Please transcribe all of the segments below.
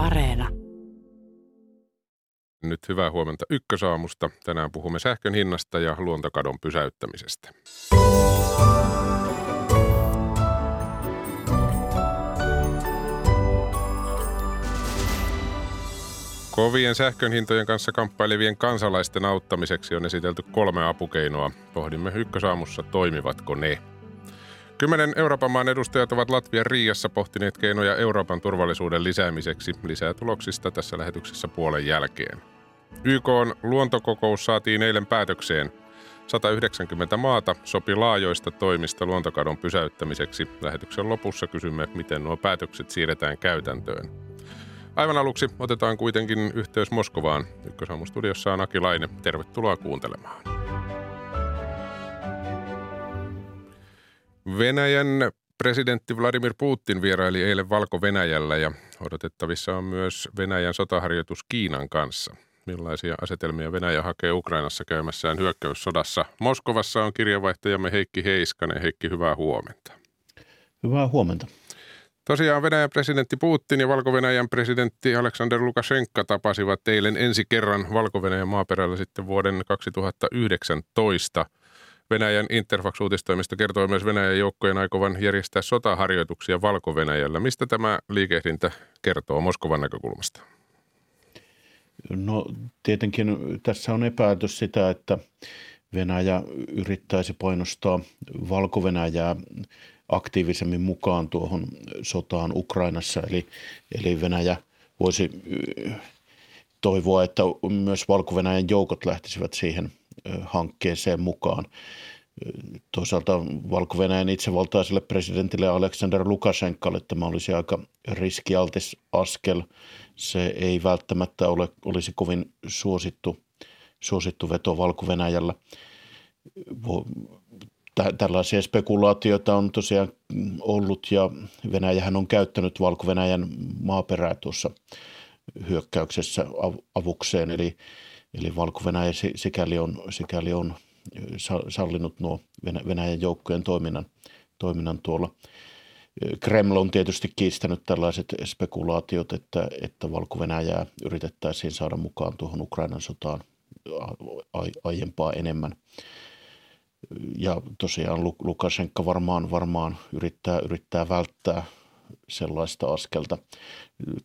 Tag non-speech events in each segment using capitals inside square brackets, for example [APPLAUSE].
Areena. Nyt hyvää huomenta Ykkösaamusta. Tänään puhumme sähkön hinnasta ja luontokadon pysäyttämisestä. Kovien sähkön hintojen kanssa kamppailevien kansalaisten auttamiseksi on esitelty kolme apukeinoa. Pohdimme Ykkösaamussa, toimivatko ne. Kymmenen Euroopan maan edustajat ovat Latvian Riiassa pohtineet keinoja Euroopan turvallisuuden lisäämiseksi. Lisää tuloksista tässä lähetyksessä puolen jälkeen. YK on luontokokous saatiin eilen päätökseen. 190 maata sopi laajoista toimista luontokadon pysäyttämiseksi. Lähetyksen lopussa kysymme, miten nuo päätökset siirretään käytäntöön. Aivan aluksi otetaan kuitenkin yhteys Moskovaan. Ykkösaamustudiossa on Aki Laine. Tervetuloa kuuntelemaan. Venäjän presidentti Vladimir Putin vieraili eilen Valko-Venäjällä ja odotettavissa on myös Venäjän sotaharjoitus Kiinan kanssa. Millaisia asetelmia Venäjä hakee Ukrainassa käymässään hyökkäyssodassa? Moskovassa on kirjavaihtajamme Heikki Heiskanen. Heikki, hyvää huomenta. Hyvää huomenta. Tosiaan Venäjän presidentti Putin ja Valko-Venäjän presidentti Aleksander Lukashenka tapasivat eilen ensi kerran Valko-Venäjän maaperällä sitten vuoden 2019. Venäjän Interfax-uutistoimisto kertoi myös Venäjän joukkojen aikovan järjestää sotaharjoituksia Valko-Venäjällä. Mistä tämä liikehdintä kertoo Moskovan näkökulmasta? No tietenkin tässä on epäilty sitä, että Venäjä yrittäisi painostaa Valko-Venäjää aktiivisemmin mukaan tuohon sotaan Ukrainassa. Eli, eli Venäjä voisi toivoa, että myös valko joukot lähtisivät siihen hankkeeseen mukaan. Toisaalta valko itsevaltaiselle presidentille Aleksander Lukashenkalle tämä olisi aika riskialtis askel. Se ei välttämättä ole, olisi kovin suosittu, suosittu veto valko tällaisia spekulaatioita on tosiaan ollut ja Venäjähän on käyttänyt Valko-Venäjän maaperää tuossa hyökkäyksessä avukseen, eli, eli Valko-Venäjä sikäli on, sikäli on sallinut nuo Venäjän joukkojen toiminnan, toiminnan tuolla. Kreml on tietysti kiistänyt tällaiset spekulaatiot, että, että Valko-Venäjää yritettäisiin saada mukaan tuohon Ukrainan sotaan aiempaa enemmän ja tosiaan Lukashenka varmaan, varmaan yrittää, yrittää välttää sellaista askelta.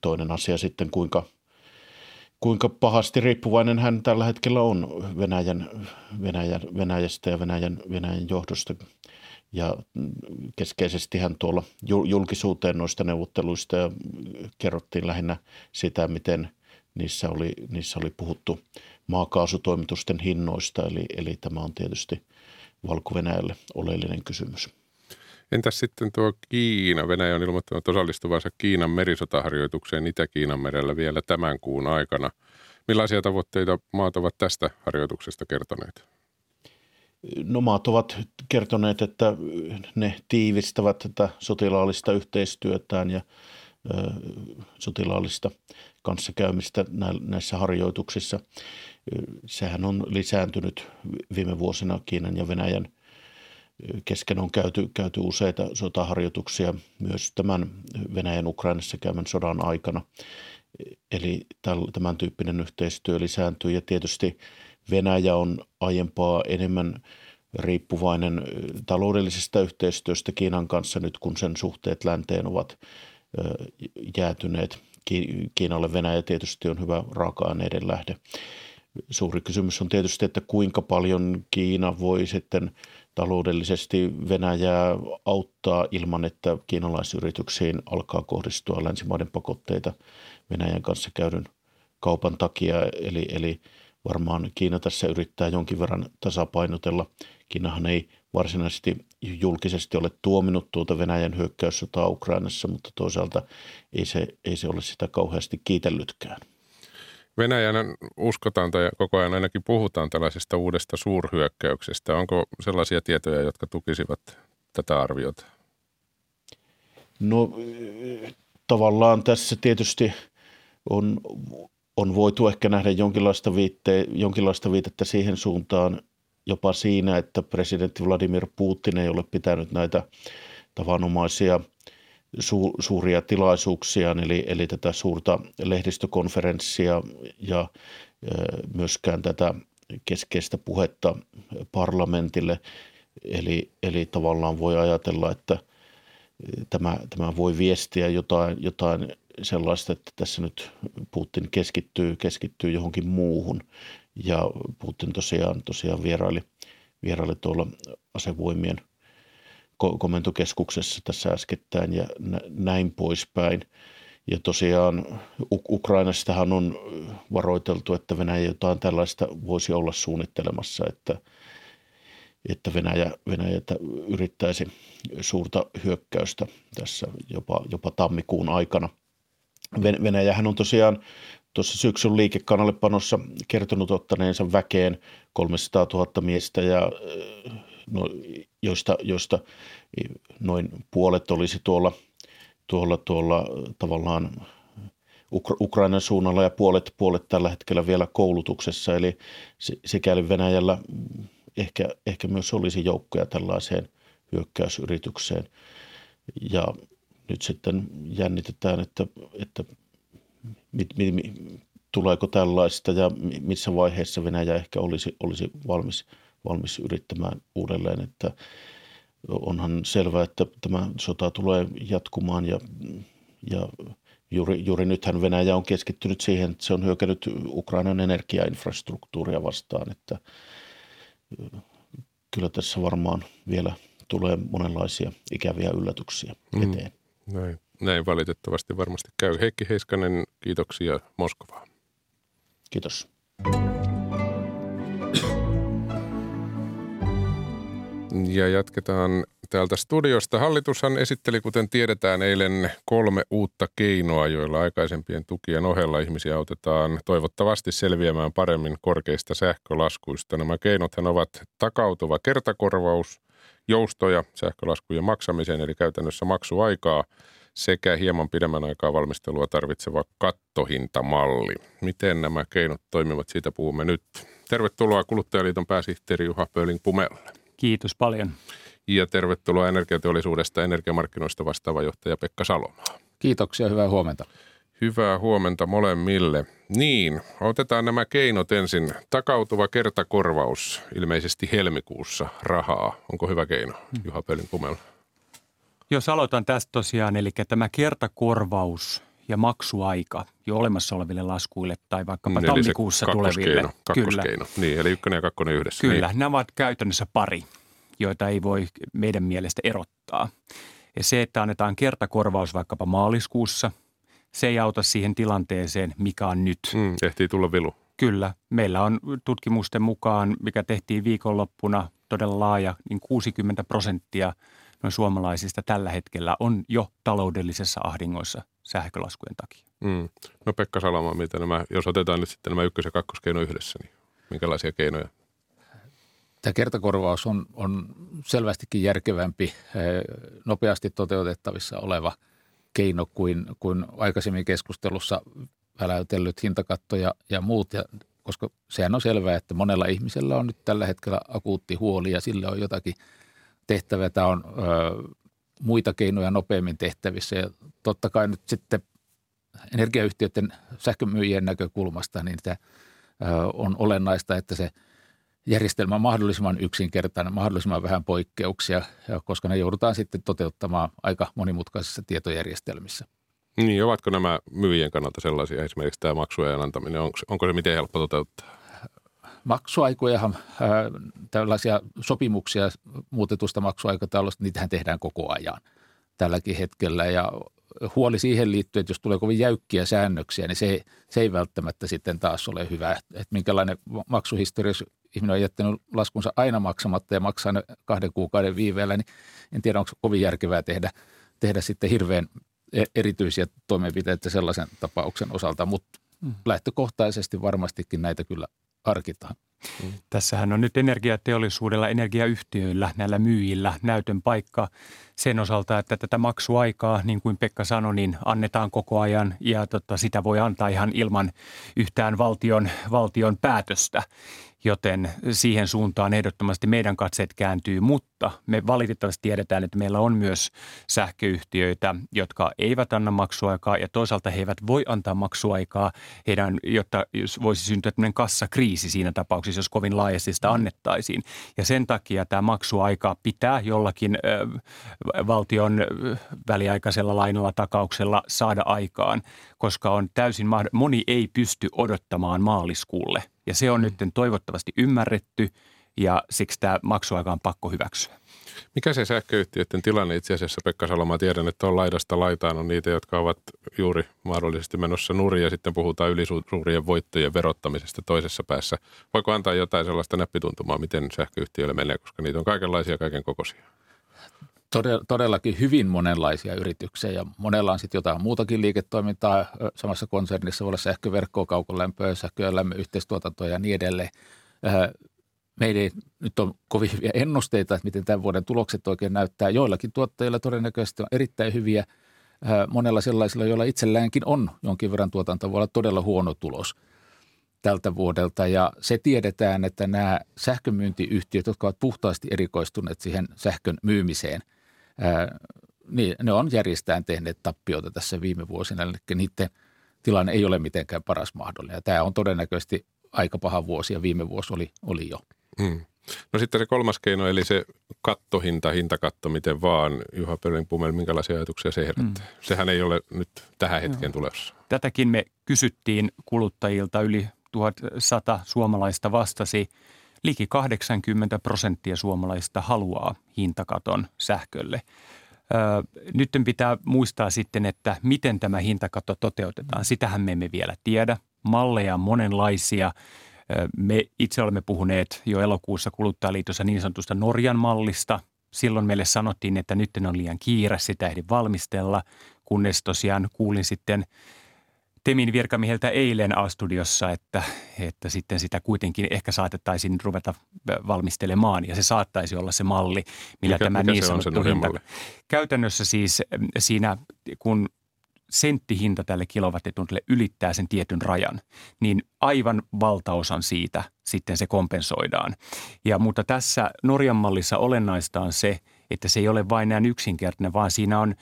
Toinen asia sitten, kuinka, kuinka pahasti riippuvainen hän tällä hetkellä on Venäjän, Venäjän, Venäjästä ja Venäjän, Venäjän johdosta. Ja keskeisesti hän tuolla julkisuuteen noista neuvotteluista ja kerrottiin lähinnä sitä, miten niissä oli, niissä oli puhuttu maakaasutoimitusten hinnoista. Eli, eli tämä on tietysti – valko oleellinen kysymys. Entäs sitten tuo Kiina? Venäjä on ilmoittanut osallistuvansa Kiinan merisotaharjoitukseen Itä-Kiinan merellä vielä tämän kuun aikana. Millaisia tavoitteita maat ovat tästä harjoituksesta kertoneet? No maat ovat kertoneet, että ne tiivistävät tätä sotilaallista yhteistyötään ja ö, sotilaallista kanssakäymistä näissä harjoituksissa. Sehän on lisääntynyt viime vuosina Kiinan ja Venäjän kesken on käyty, käyty useita sotaharjoituksia myös tämän Venäjän Ukrainassa käymän sodan aikana. Eli tämän tyyppinen yhteistyö lisääntyy ja tietysti Venäjä on aiempaa enemmän riippuvainen taloudellisesta yhteistyöstä Kiinan kanssa nyt, kun sen suhteet länteen ovat jäätyneet. Kiinalle Venäjä tietysti on hyvä raaka-aineiden lähde. Suuri kysymys on tietysti, että kuinka paljon Kiina voi sitten taloudellisesti Venäjää auttaa ilman, että kiinalaisyrityksiin alkaa kohdistua länsimaiden pakotteita Venäjän kanssa käydyn kaupan takia. Eli, eli varmaan Kiina tässä yrittää jonkin verran tasapainotella. Kiinahan ei varsinaisesti julkisesti ole tuominut tuota Venäjän hyökkäyssotaa Ukrainassa, mutta toisaalta ei se, ei se ole sitä kauheasti kiitellytkään. Venäjän uskotaan tai koko ajan ainakin puhutaan tällaisesta uudesta suurhyökkäyksestä. Onko sellaisia tietoja, jotka tukisivat tätä arviota? No tavallaan tässä tietysti on, on voitu ehkä nähdä jonkinlaista, viitte, jonkinlaista viitettä siihen suuntaan jopa siinä, että presidentti Vladimir Putin ei ole pitänyt näitä tavanomaisia su, suuria tilaisuuksia, eli, eli tätä suurta lehdistökonferenssia ja myöskään tätä keskeistä puhetta parlamentille. Eli, eli tavallaan voi ajatella, että tämä, tämä voi viestiä jotain, jotain sellaista, että tässä nyt Putin keskittyy, keskittyy johonkin muuhun. Ja Putin tosiaan, tosiaan vieraili, vieraili tuolla asevoimien komentokeskuksessa tässä äskettäin ja näin poispäin. Ja tosiaan Ukrainastahan on varoiteltu, että Venäjä jotain tällaista voisi olla suunnittelemassa, että, että Venäjä, Venäjä yrittäisi suurta hyökkäystä tässä jopa, jopa tammikuun aikana. Venäjähän on tosiaan tuossa syksyn liikekannallepanossa kertonut ottaneensa väkeen 300 000 miestä, ja, no, joista, joista noin puolet olisi tuolla – tuolla, tuolla tavallaan Ukrainan suunnalla ja puolet, puolet tällä hetkellä vielä koulutuksessa. Eli sikäli Venäjällä ehkä, ehkä myös olisi joukkoja tällaiseen hyökkäysyritykseen. Ja nyt sitten jännitetään, että, että mit, mit, mit, tuleeko tällaista ja missä vaiheessa Venäjä ehkä olisi, olisi valmis, valmis yrittämään uudelleen. Että onhan selvää, että tämä sota tulee jatkumaan ja, ja juuri, juuri nythän Venäjä on keskittynyt siihen, että se on hyökännyt Ukrainan energiainfrastruktuuria vastaan, että kyllä tässä varmaan vielä tulee monenlaisia ikäviä yllätyksiä mm. eteen. Mm, näin, näin valitettavasti varmasti käy. Heikki Heiskanen, kiitoksia Moskovaan. Kiitos. Ja jatketaan täältä studiosta. Hallitushan esitteli, kuten tiedetään, eilen kolme uutta keinoa, joilla aikaisempien tukien ohella ihmisiä autetaan toivottavasti selviämään paremmin korkeista sähkölaskuista. Nämä keinothan ovat takautuva kertakorvaus, joustoja sähkölaskujen maksamiseen, eli käytännössä maksuaikaa, sekä hieman pidemmän aikaa valmistelua tarvitseva kattohintamalli. Miten nämä keinot toimivat, siitä puhumme nyt. Tervetuloa Kuluttajaliiton pääsihteeri Juha Pöling-Pumelle. Kiitos paljon. Ja tervetuloa energiateollisuudesta energiamarkkinoista vastaava johtaja Pekka Salomaa. Kiitoksia, hyvää huomenta. Hyvää huomenta molemmille. Niin, otetaan nämä keinot ensin. Takautuva kertakorvaus ilmeisesti helmikuussa rahaa. Onko hyvä keino. Juha Pelin Pumel? Jos aloitan tästä tosiaan, eli tämä kertakorvaus ja maksuaika jo olemassa oleville laskuille tai vaikkapa niin, tammikuussa tuleville. Kakkoskeino, Kyllä. Niin, eli ykkönen ja kakkonen yhdessä. Kyllä, niin. nämä ovat käytännössä pari, joita ei voi meidän mielestä erottaa. Ja se, että annetaan kertakorvaus vaikkapa maaliskuussa, se ei auta siihen tilanteeseen, mikä on nyt. Mm, tehtiin tulla vilu. Kyllä. Meillä on tutkimusten mukaan, mikä tehtiin viikonloppuna todella laaja, niin 60 prosenttia – noin suomalaisista tällä hetkellä on jo taloudellisessa ahdingoissa sähkölaskujen takia. Mm. No Pekka Salama, mitä nämä, jos otetaan nyt sitten nämä ykkös- ja kakkoskeino yhdessä, niin minkälaisia keinoja? Tämä kertakorvaus on, on selvästikin järkevämpi, eh, nopeasti toteutettavissa oleva keino kuin, kuin aikaisemmin keskustelussa väläytellyt hintakatto ja, ja muut. Ja, koska sehän on selvää, että monella ihmisellä on nyt tällä hetkellä akuutti huoli ja sille on jotakin – tehtävä. Tämä on ö, muita keinoja nopeammin tehtävissä ja totta kai nyt sitten energiayhtiöiden sähkömyyjien näkökulmasta niin tämä on olennaista, että se järjestelmä on mahdollisimman yksinkertainen, mahdollisimman vähän poikkeuksia, koska ne joudutaan sitten toteuttamaan aika monimutkaisissa tietojärjestelmissä. Niin, ovatko nämä myyjien kannalta sellaisia, esimerkiksi tämä maksujen antaminen, onko, onko se miten helppo toteuttaa? Maksuaikojahan, ää, tällaisia sopimuksia muutetusta maksuaikataulusta, niitähän tehdään koko ajan tälläkin hetkellä ja huoli siihen liittyy, että jos tulee kovin jäykkiä säännöksiä, niin se, se ei välttämättä sitten taas ole hyvä. Että minkälainen maksuhistoria, jos ihminen on jättänyt laskunsa aina maksamatta ja maksaa ne kahden kuukauden viiveellä, niin en tiedä, onko kovin järkevää tehdä, tehdä sitten hirveän e-, erityisiä toimenpiteitä sellaisen tapauksen osalta, mutta mm. lähtökohtaisesti varmastikin näitä kyllä harkitaan. Mm. Tässähän on nyt energiateollisuudella, energiayhtiöillä, näillä myyjillä näytön paikka sen osalta, että tätä maksuaikaa, niin kuin Pekka sanoi, niin annetaan koko ajan ja tota, sitä voi antaa ihan ilman yhtään valtion, valtion päätöstä. joten siihen suuntaan ehdottomasti meidän katseet kääntyy, mutta me valitettavasti tiedetään, että meillä on myös sähköyhtiöitä, jotka eivät anna maksuaikaa ja toisaalta he eivät voi antaa maksuaikaa, heidän, jotta voisi syntyä tämmöinen kassakriisi siinä tapauksessa, jos kovin laajasti sitä annettaisiin. Ja sen takia tämä maksuaika pitää jollakin ö, valtion väliaikaisella lainalla takauksella saada aikaan, koska on täysin moni ei pysty odottamaan maaliskuulle – ja se on mm. nyt toivottavasti ymmärretty ja siksi tämä maksuaika on pakko hyväksyä. Mikä se sähköyhtiöiden tilanne itse asiassa, Pekka Saloma, tiedän, että on laidasta laitaan, on niitä, jotka ovat juuri mahdollisesti menossa nurin ja sitten puhutaan ylisuurien voittojen verottamisesta toisessa päässä. Voiko antaa jotain sellaista näppituntumaa, miten sähköyhtiöille menee, koska niitä on kaikenlaisia kaiken kokoisia? todellakin hyvin monenlaisia yrityksiä ja monella on sitten jotain muutakin liiketoimintaa. Samassa konsernissa voi olla sähköverkkoa, kaukolämpöä, sähkö- ja lämmöyhteistuotantoa ja niin edelleen. Meidän ei nyt on kovin hyviä ennusteita, että miten tämän vuoden tulokset oikein näyttää. Joillakin tuottajilla todennäköisesti on erittäin hyviä. Monella sellaisilla, joilla itselläänkin on jonkin verran tuotantoa, voi olla todella huono tulos tältä vuodelta. Ja se tiedetään, että nämä sähkömyyntiyhtiöt, jotka ovat puhtaasti erikoistuneet siihen sähkön myymiseen – niin ne on järjestään tehneet tappiota tässä viime vuosina, eli niiden tilanne ei ole mitenkään paras mahdollinen. Tämä on todennäköisesti aika paha vuosi ja viime vuosi oli, oli jo. Hmm. No sitten se kolmas keino, eli se kattohinta, hintakatto, miten vaan. Juha Pölling-Pumel, minkälaisia ajatuksia se herättää? Hmm. Sehän ei ole nyt tähän hetkeen tulossa. Tätäkin me kysyttiin kuluttajilta, yli 1100 suomalaista vastasi – liki 80 prosenttia suomalaista haluaa hintakaton sähkölle. Nyt pitää muistaa sitten, että miten tämä hintakatto toteutetaan. Sitähän me emme vielä tiedä. Malleja on monenlaisia. Me itse olemme puhuneet jo elokuussa kuluttajaliitossa niin sanotusta Norjan mallista. Silloin meille sanottiin, että nyt on liian kiire, sitä ehdi valmistella, kunnes tosiaan kuulin sitten – Temin virkamieheltä eilen A-studiossa, että, että sitten sitä kuitenkin ehkä saatettaisiin ruveta valmistelemaan ja se saattaisi olla se malli, millä mikä, tämä mikä niin sanottu hinta. Malli? Käytännössä siis siinä, kun senttihinta tälle kilowattitunnille ylittää sen tietyn rajan, niin aivan valtaosan siitä sitten se kompensoidaan. Ja, mutta tässä Norjan mallissa olennaista on se, että se ei ole vain näin yksinkertainen, vaan siinä on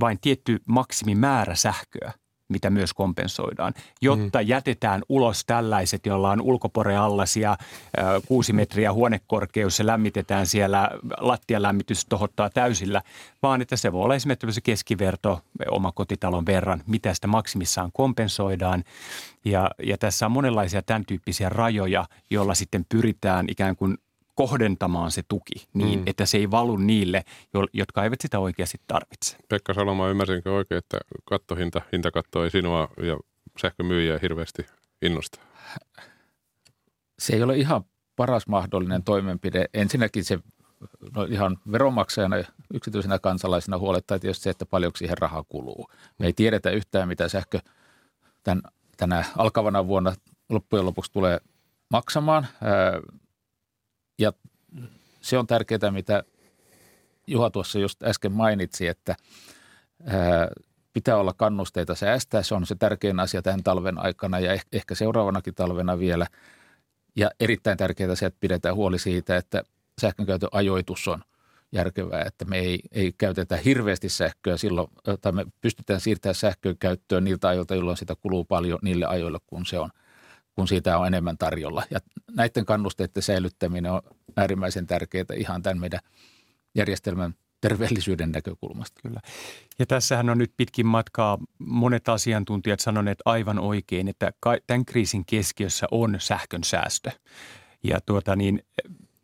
vain tietty maksimimäärä sähköä – mitä myös kompensoidaan, jotta mm. jätetään ulos tällaiset, joilla on ulkoporeallasia, kuusi metriä huonekorkeus ja lämmitetään siellä, lattialämmitys tohottaa täysillä, vaan että se voi olla esimerkiksi keskiverto omakotitalon verran, mitä sitä maksimissaan kompensoidaan. Ja, ja tässä on monenlaisia tämän tyyppisiä rajoja, joilla sitten pyritään ikään kuin kohdentamaan se tuki niin, mm. että se ei valu niille, jotka eivät sitä oikeasti tarvitse. Pekka Saloma, ymmärsinkö oikein, että kattohinta, hintakatto ei sinua ja sähkömyyjiä hirveästi innosta? Se ei ole ihan paras mahdollinen toimenpide. Ensinnäkin se no ihan veronmaksajana yksityisenä kansalaisena huolettaa tietysti se, että paljonko siihen rahaa kuluu. Me ei tiedetä yhtään, mitä sähkö tämän, tänä alkavana vuonna loppujen lopuksi tulee maksamaan. Ja se on tärkeää, mitä Juha tuossa just äsken mainitsi, että pitää olla kannusteita säästää. Se on se tärkein asia tämän talven aikana ja ehkä seuraavanakin talvena vielä. Ja erittäin tärkeää se, että pidetään huoli siitä, että sähkönkäytön ajoitus on järkevää, että me ei, ei käytetä hirveästi sähköä silloin, tai me pystytään siirtämään sähkön käyttöön niiltä ajoilta, jolloin sitä kuluu paljon niille ajoille, kun se on – kun siitä on enemmän tarjolla. Ja näiden kannusteiden säilyttäminen on äärimmäisen tärkeää ihan tämän meidän järjestelmän terveellisyyden näkökulmasta. Kyllä. Ja tässähän on nyt pitkin matkaa monet asiantuntijat sanoneet aivan oikein, että tämän kriisin keskiössä on sähkön säästö. Ja tuota niin,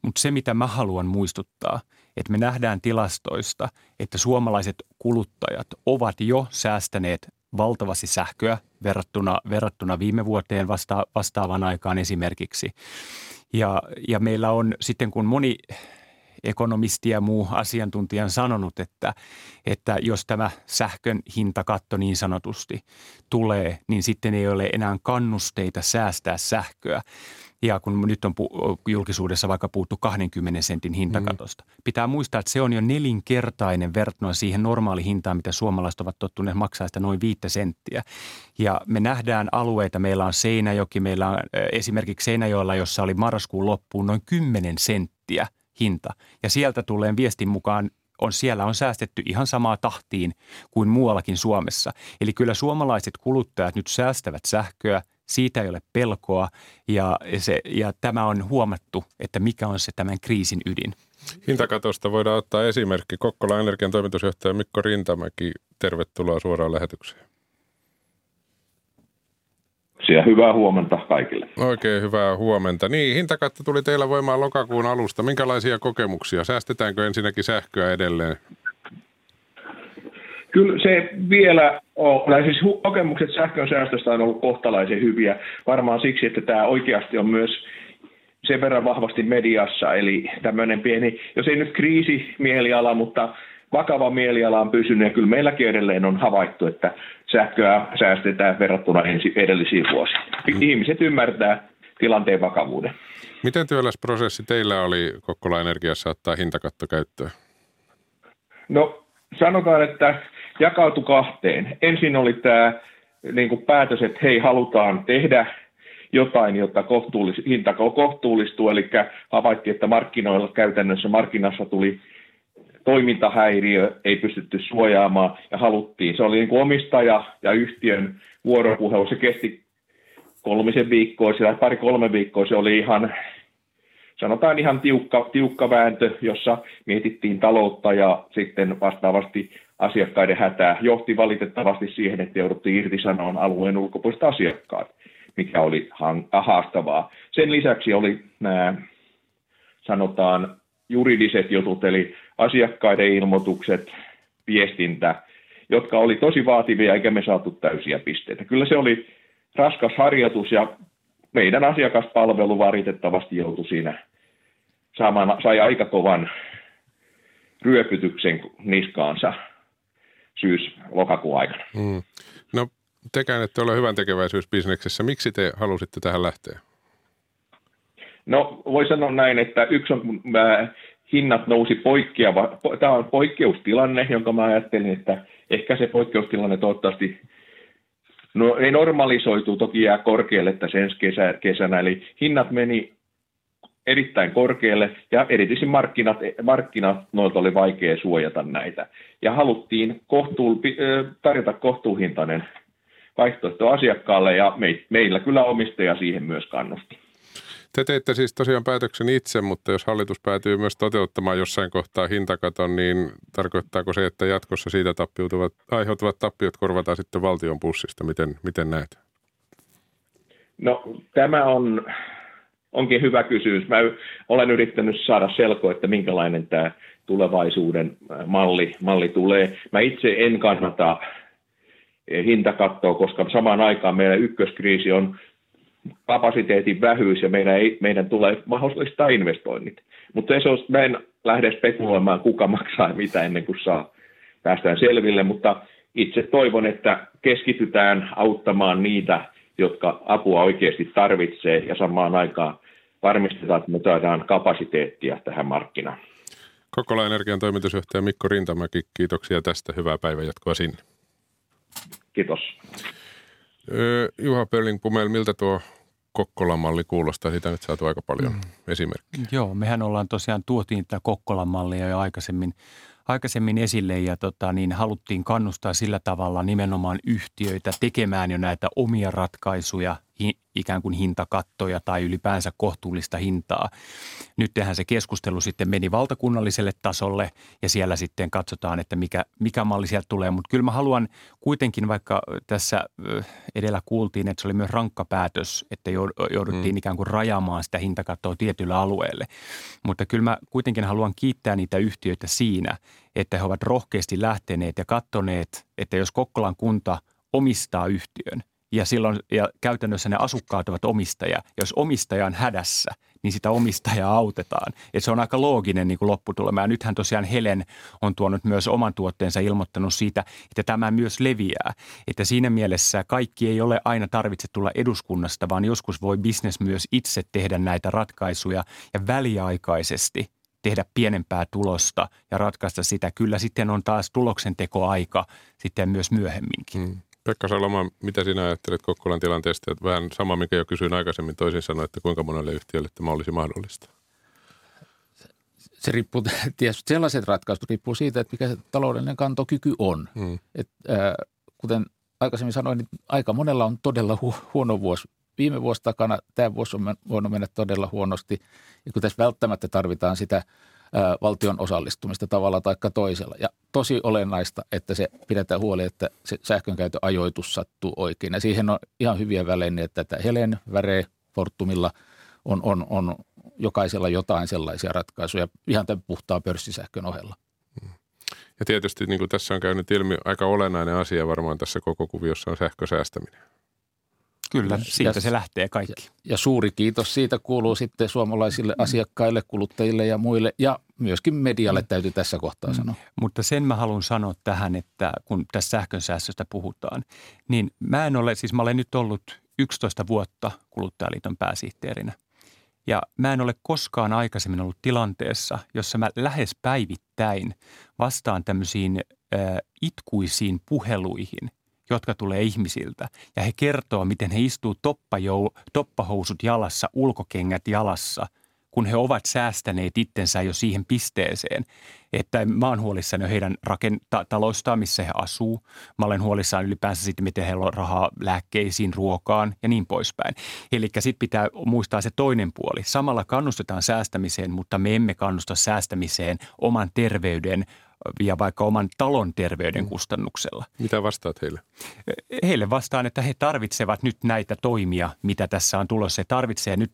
mutta se, mitä mä haluan muistuttaa, että me nähdään tilastoista, että suomalaiset kuluttajat ovat jo säästäneet valtavasti sähköä verrattuna, verrattuna viime vuoteen vasta, vastaavaan aikaan esimerkiksi. Ja, ja meillä on sitten, kun moni ekonomisti ja muu asiantuntija on sanonut, että, että jos tämä sähkön hintakatto niin sanotusti tulee, niin sitten ei ole enää kannusteita säästää sähköä. Ja kun nyt on julkisuudessa vaikka puhuttu 20 sentin hintakatosta. Mm. Pitää muistaa, että se on jo nelinkertainen verrattuna siihen normaali hintaan, mitä suomalaiset ovat tottuneet maksaa sitä noin viittä senttiä. Ja me nähdään alueita, meillä on Seinäjoki, meillä on esimerkiksi Seinäjoella, jossa oli marraskuun loppuun noin 10 senttiä hinta. Ja sieltä tulee viestin mukaan on siellä on säästetty ihan samaa tahtiin kuin muuallakin Suomessa. Eli kyllä suomalaiset kuluttajat nyt säästävät sähköä, siitä ei ole pelkoa ja, se, ja tämä on huomattu, että mikä on se tämän kriisin ydin. Hintakatosta voidaan ottaa esimerkki. Kokkola Energian toimitusjohtaja Mikko Rintamäki, tervetuloa suoraan lähetykseen. Ja hyvää huomenta kaikille. Oikein hyvää huomenta. Niin, hintakatto tuli teillä voimaan lokakuun alusta. Minkälaisia kokemuksia? Säästetäänkö ensinnäkin sähköä edelleen? Kyllä se vielä on, siis kokemukset sähkön säästöstä on ollut kohtalaisen hyviä, varmaan siksi, että tämä oikeasti on myös sen verran vahvasti mediassa, eli tämmöinen pieni, jos ei nyt kriisimieliala, mutta vakava mieliala on pysynyt, ja kyllä meilläkin edelleen on havaittu, että sähköä säästetään verrattuna edellisiin vuosiin. Ihmiset ymmärtää tilanteen vakavuuden. Miten työläs prosessi teillä oli Kokkola Energiassa ottaa hintakatto käyttöön? No sanotaan, että jakautui kahteen. Ensin oli tämä niin kuin päätös, että hei, halutaan tehdä jotain, jotta kohtuullis, hinta kohtuullistuu, eli havaittiin, että markkinoilla käytännössä markkinassa tuli toimintahäiriö, ei pystytty suojaamaan ja haluttiin. Se oli niin kuin omistaja ja yhtiön vuoropuhelu, se kesti kolmisen viikkoa, tai pari-kolme viikkoa, se oli ihan sanotaan ihan tiukka, tiukka vääntö, jossa mietittiin taloutta ja sitten vastaavasti asiakkaiden hätää. Johti valitettavasti siihen, että jouduttiin irtisanomaan alueen ulkopuoliset asiakkaat, mikä oli haastavaa. Sen lisäksi oli nämä, sanotaan, juridiset jutut, eli asiakkaiden ilmoitukset, viestintä, jotka oli tosi vaativia, eikä me saatu täysiä pisteitä. Kyllä se oli raskas harjoitus ja meidän asiakaspalvelu varitettavasti joutui siinä saamaan, sai aika kovan ryöpytyksen niskaansa syys-lokakuun aikana. Mm. No tekään ette ole hyvän tekeväisyysbisneksessä. Miksi te halusitte tähän lähteä? No voi sanoa näin, että yksi on, kun hinnat nousi poikkeava, tämä on poikkeustilanne, jonka mä ajattelin, että ehkä se poikkeustilanne toivottavasti No ei normalisoituu, toki jää korkealle tässä ensi kesä, kesänä, eli hinnat meni erittäin korkealle ja erityisesti markkinat, markkinat noilta oli vaikea suojata näitä. Ja haluttiin kohtuul, tarjota kohtuuhintainen vaihtoehto asiakkaalle ja me, meillä kyllä omistaja siihen myös kannusti. Te teitte siis tosiaan päätöksen itse, mutta jos hallitus päätyy myös toteuttamaan jossain kohtaa hintakaton, niin tarkoittaako se, että jatkossa siitä tappiutuvat, aiheutuvat tappiot korvataan sitten valtion pussista? Miten, miten näet? No tämä on onkin hyvä kysymys. Mä olen yrittänyt saada selkoa, että minkälainen tämä tulevaisuuden malli, malli tulee. Mä itse en kannata hintakattoa, koska samaan aikaan meidän ykköskriisi on kapasiteetin vähyys ja meidän, ei, meidän tulee mahdollistaa investoinnit. Mutta se on, mä en lähde spekuloimaan, kuka maksaa ja mitä ennen kuin saa päästään selville, mutta itse toivon, että keskitytään auttamaan niitä, jotka apua oikeasti tarvitsee ja samaan aikaan varmistetaan, että me saadaan kapasiteettia tähän markkinaan. Kokkola Energian toimitusjohtaja Mikko Rintamäki, kiitoksia tästä. Hyvää päivänjatkoa sinne. Kiitos. Juha Pölling-Pumel, miltä tuo Kokkolan-malli kuulostaa? Siitä nyt saatu aika paljon mm. esimerkkejä. Joo, mehän ollaan tosiaan tuotiin tätä Kokkolan-mallia jo aikaisemmin aikaisemmin esille ja tota, niin haluttiin kannustaa sillä tavalla nimenomaan yhtiöitä tekemään jo näitä omia ratkaisuja ikään kuin hintakattoja tai ylipäänsä kohtuullista hintaa. Nyt tehdään se keskustelu sitten meni valtakunnalliselle tasolle ja siellä sitten katsotaan, että mikä, mikä malli sieltä tulee. Mutta kyllä mä haluan kuitenkin, vaikka tässä edellä kuultiin, että se oli myös rankka päätös, että jouduttiin mm. ikään kuin rajaamaan sitä hintakattoa tietylle alueelle. Mutta kyllä mä kuitenkin haluan kiittää niitä yhtiöitä siinä, että he ovat rohkeasti lähteneet ja kattoneet, että jos Kokkolan kunta omistaa yhtiön – ja, silloin, ja käytännössä ne asukkaat ovat omistaja. Jos omistaja on hädässä, niin sitä omistajaa autetaan. Et se on aika looginen niin kuin lopputulema. Ja nythän tosiaan Helen on tuonut myös oman tuotteensa ilmoittanut siitä, että tämä myös leviää. Että siinä mielessä kaikki ei ole aina tarvitse tulla eduskunnasta, vaan joskus voi bisnes myös itse tehdä näitä ratkaisuja ja väliaikaisesti – tehdä pienempää tulosta ja ratkaista sitä. Kyllä sitten on taas tuloksentekoaika sitten myös myöhemminkin. Hmm. Pekka Saloma, mitä sinä ajattelet Kokkolan tilanteesta? Että vähän sama, mikä jo kysyin aikaisemmin, toisin sanoen, että kuinka monelle yhtiölle tämä olisi mahdollista? Se riippuu [LAUGHS] tietysti, sellaiset ratkaisut riippuu siitä, että mikä se taloudellinen kantokyky on. Hmm. Et, äh, kuten aikaisemmin sanoin, niin aika monella on todella hu- huono vuosi. Viime vuosi takana tämä vuosi on voinut mennä todella huonosti. Ja kun tässä välttämättä tarvitaan sitä – valtion osallistumista tavalla tai toisella. Ja tosi olennaista, että se pidetään huoli, että se sähkönkäytön ajoitus sattuu oikein. Ja siihen on ihan hyviä välineitä, että Helen, Väre, Fortumilla on, on, on jokaisella jotain sellaisia ratkaisuja ihan tämän puhtaan pörssisähkön ohella. Ja tietysti niin kuin tässä on käynyt ilmi, aika olennainen asia varmaan tässä koko kuviossa on sähkösäästäminen. Kyllä, siitä ja, se lähtee kaikki. Ja, ja suuri kiitos siitä kuuluu sitten suomalaisille asiakkaille, kuluttajille ja muille ja myöskin medialle täytyy tässä kohtaa mm. sanoa. Mutta sen mä haluan sanoa tähän, että kun tässä sähkönsäästöstä puhutaan, niin mä en ole, siis mä olen nyt ollut 11 vuotta kuluttajaliiton pääsihteerinä. Ja mä en ole koskaan aikaisemmin ollut tilanteessa, jossa mä lähes päivittäin vastaan tämmöisiin äh, itkuisiin puheluihin – jotka tulee ihmisiltä. Ja he kertoo, miten he istuu toppajou, toppahousut jalassa, ulkokengät jalassa, kun he ovat säästäneet itsensä jo siihen pisteeseen, että mä oon huolissani heidän rakentaloistaan, missä he asuu. Mä olen huolissaan ylipäänsä siitä, miten heillä on rahaa lääkkeisiin, ruokaan ja niin poispäin. Eli sitten pitää muistaa se toinen puoli. Samalla kannustetaan säästämiseen, mutta me emme kannusta säästämiseen oman terveyden, ja vaikka oman talon terveyden mm. kustannuksella. Mitä vastaat heille? Heille vastaan, että he tarvitsevat nyt näitä toimia, mitä tässä on tulossa. He tarvitsevat nyt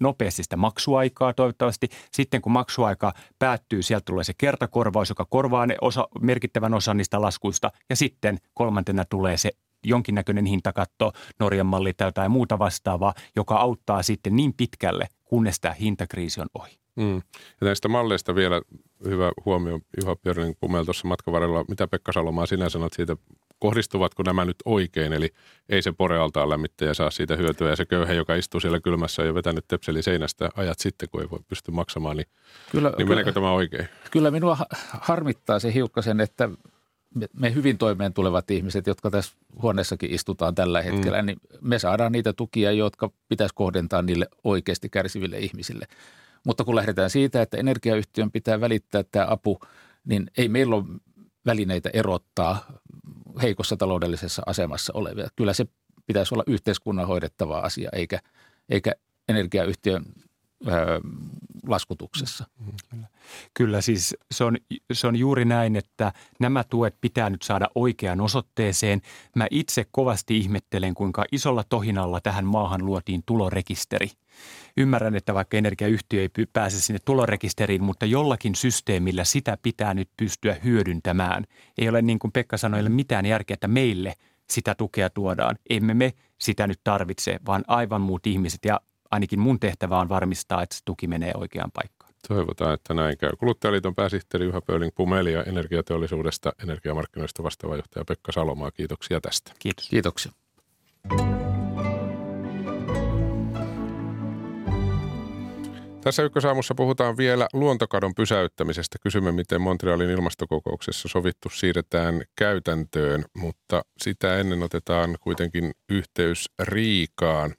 nopeasti sitä maksuaikaa toivottavasti. Sitten kun maksuaika päättyy, sieltä tulee se kertakorvaus, joka korvaa ne osa, merkittävän osan niistä laskuista. Ja sitten kolmantena tulee se jonkinnäköinen hintakatto, Norjan malli tai jotain muuta vastaavaa, joka auttaa sitten niin pitkälle, kunnes tämä hintakriisi on ohi. Mm. Ja näistä malleista vielä hyvä huomio Juha Björning Pumel tuossa matkan varrella. Mitä Pekka Salomaa sinä sanot siitä, kohdistuvatko nämä nyt oikein? Eli ei se porealtaan lämmittäjä saa siitä hyötyä ja se köyhä, joka istuu siellä kylmässä ja vetänyt tepseli seinästä ajat sitten, kun ei voi pysty maksamaan, niin, kyllä, niin meneekö kyllä, tämä oikein? Kyllä minua harmittaa se hiukkasen, että me hyvin toimeen tulevat ihmiset, jotka tässä huoneessakin istutaan tällä hetkellä, mm. niin me saadaan niitä tukia, jotka pitäisi kohdentaa niille oikeasti kärsiville ihmisille. Mutta kun lähdetään siitä, että energiayhtiön pitää välittää tämä apu, niin ei meillä ole välineitä erottaa heikossa taloudellisessa asemassa olevia. Kyllä se pitäisi olla yhteiskunnan hoidettava asia, eikä, eikä energiayhtiön laskutuksessa. Mm, kyllä. Kyllä, siis se on, se on juuri näin, että nämä tuet pitää nyt saada oikeaan osoitteeseen. Mä itse kovasti ihmettelen, kuinka isolla tohinalla tähän maahan luotiin tulorekisteri – Ymmärrän, että vaikka energiayhtiö ei pääse sinne tulorekisteriin, mutta jollakin systeemillä sitä pitää nyt pystyä hyödyntämään. Ei ole niin kuin Pekka sanoi, mitään järkeä, että meille sitä tukea tuodaan. Emme me sitä nyt tarvitse, vaan aivan muut ihmiset ja ainakin mun tehtävä on varmistaa, että se tuki menee oikeaan paikkaan. Toivotaan, että näin käy. Kuluttajaliiton pääsihteeri Juha Pöyling Pumeli ja energiateollisuudesta energiamarkkinoista vastaava johtaja Pekka Salomaa. Kiitoksia tästä. Kiitos. Kiitoksia. Tässä ykkösaamussa puhutaan vielä luontokadon pysäyttämisestä. Kysymme, miten Montrealin ilmastokokouksessa sovittu siirretään käytäntöön, mutta sitä ennen otetaan kuitenkin yhteys Riikaan.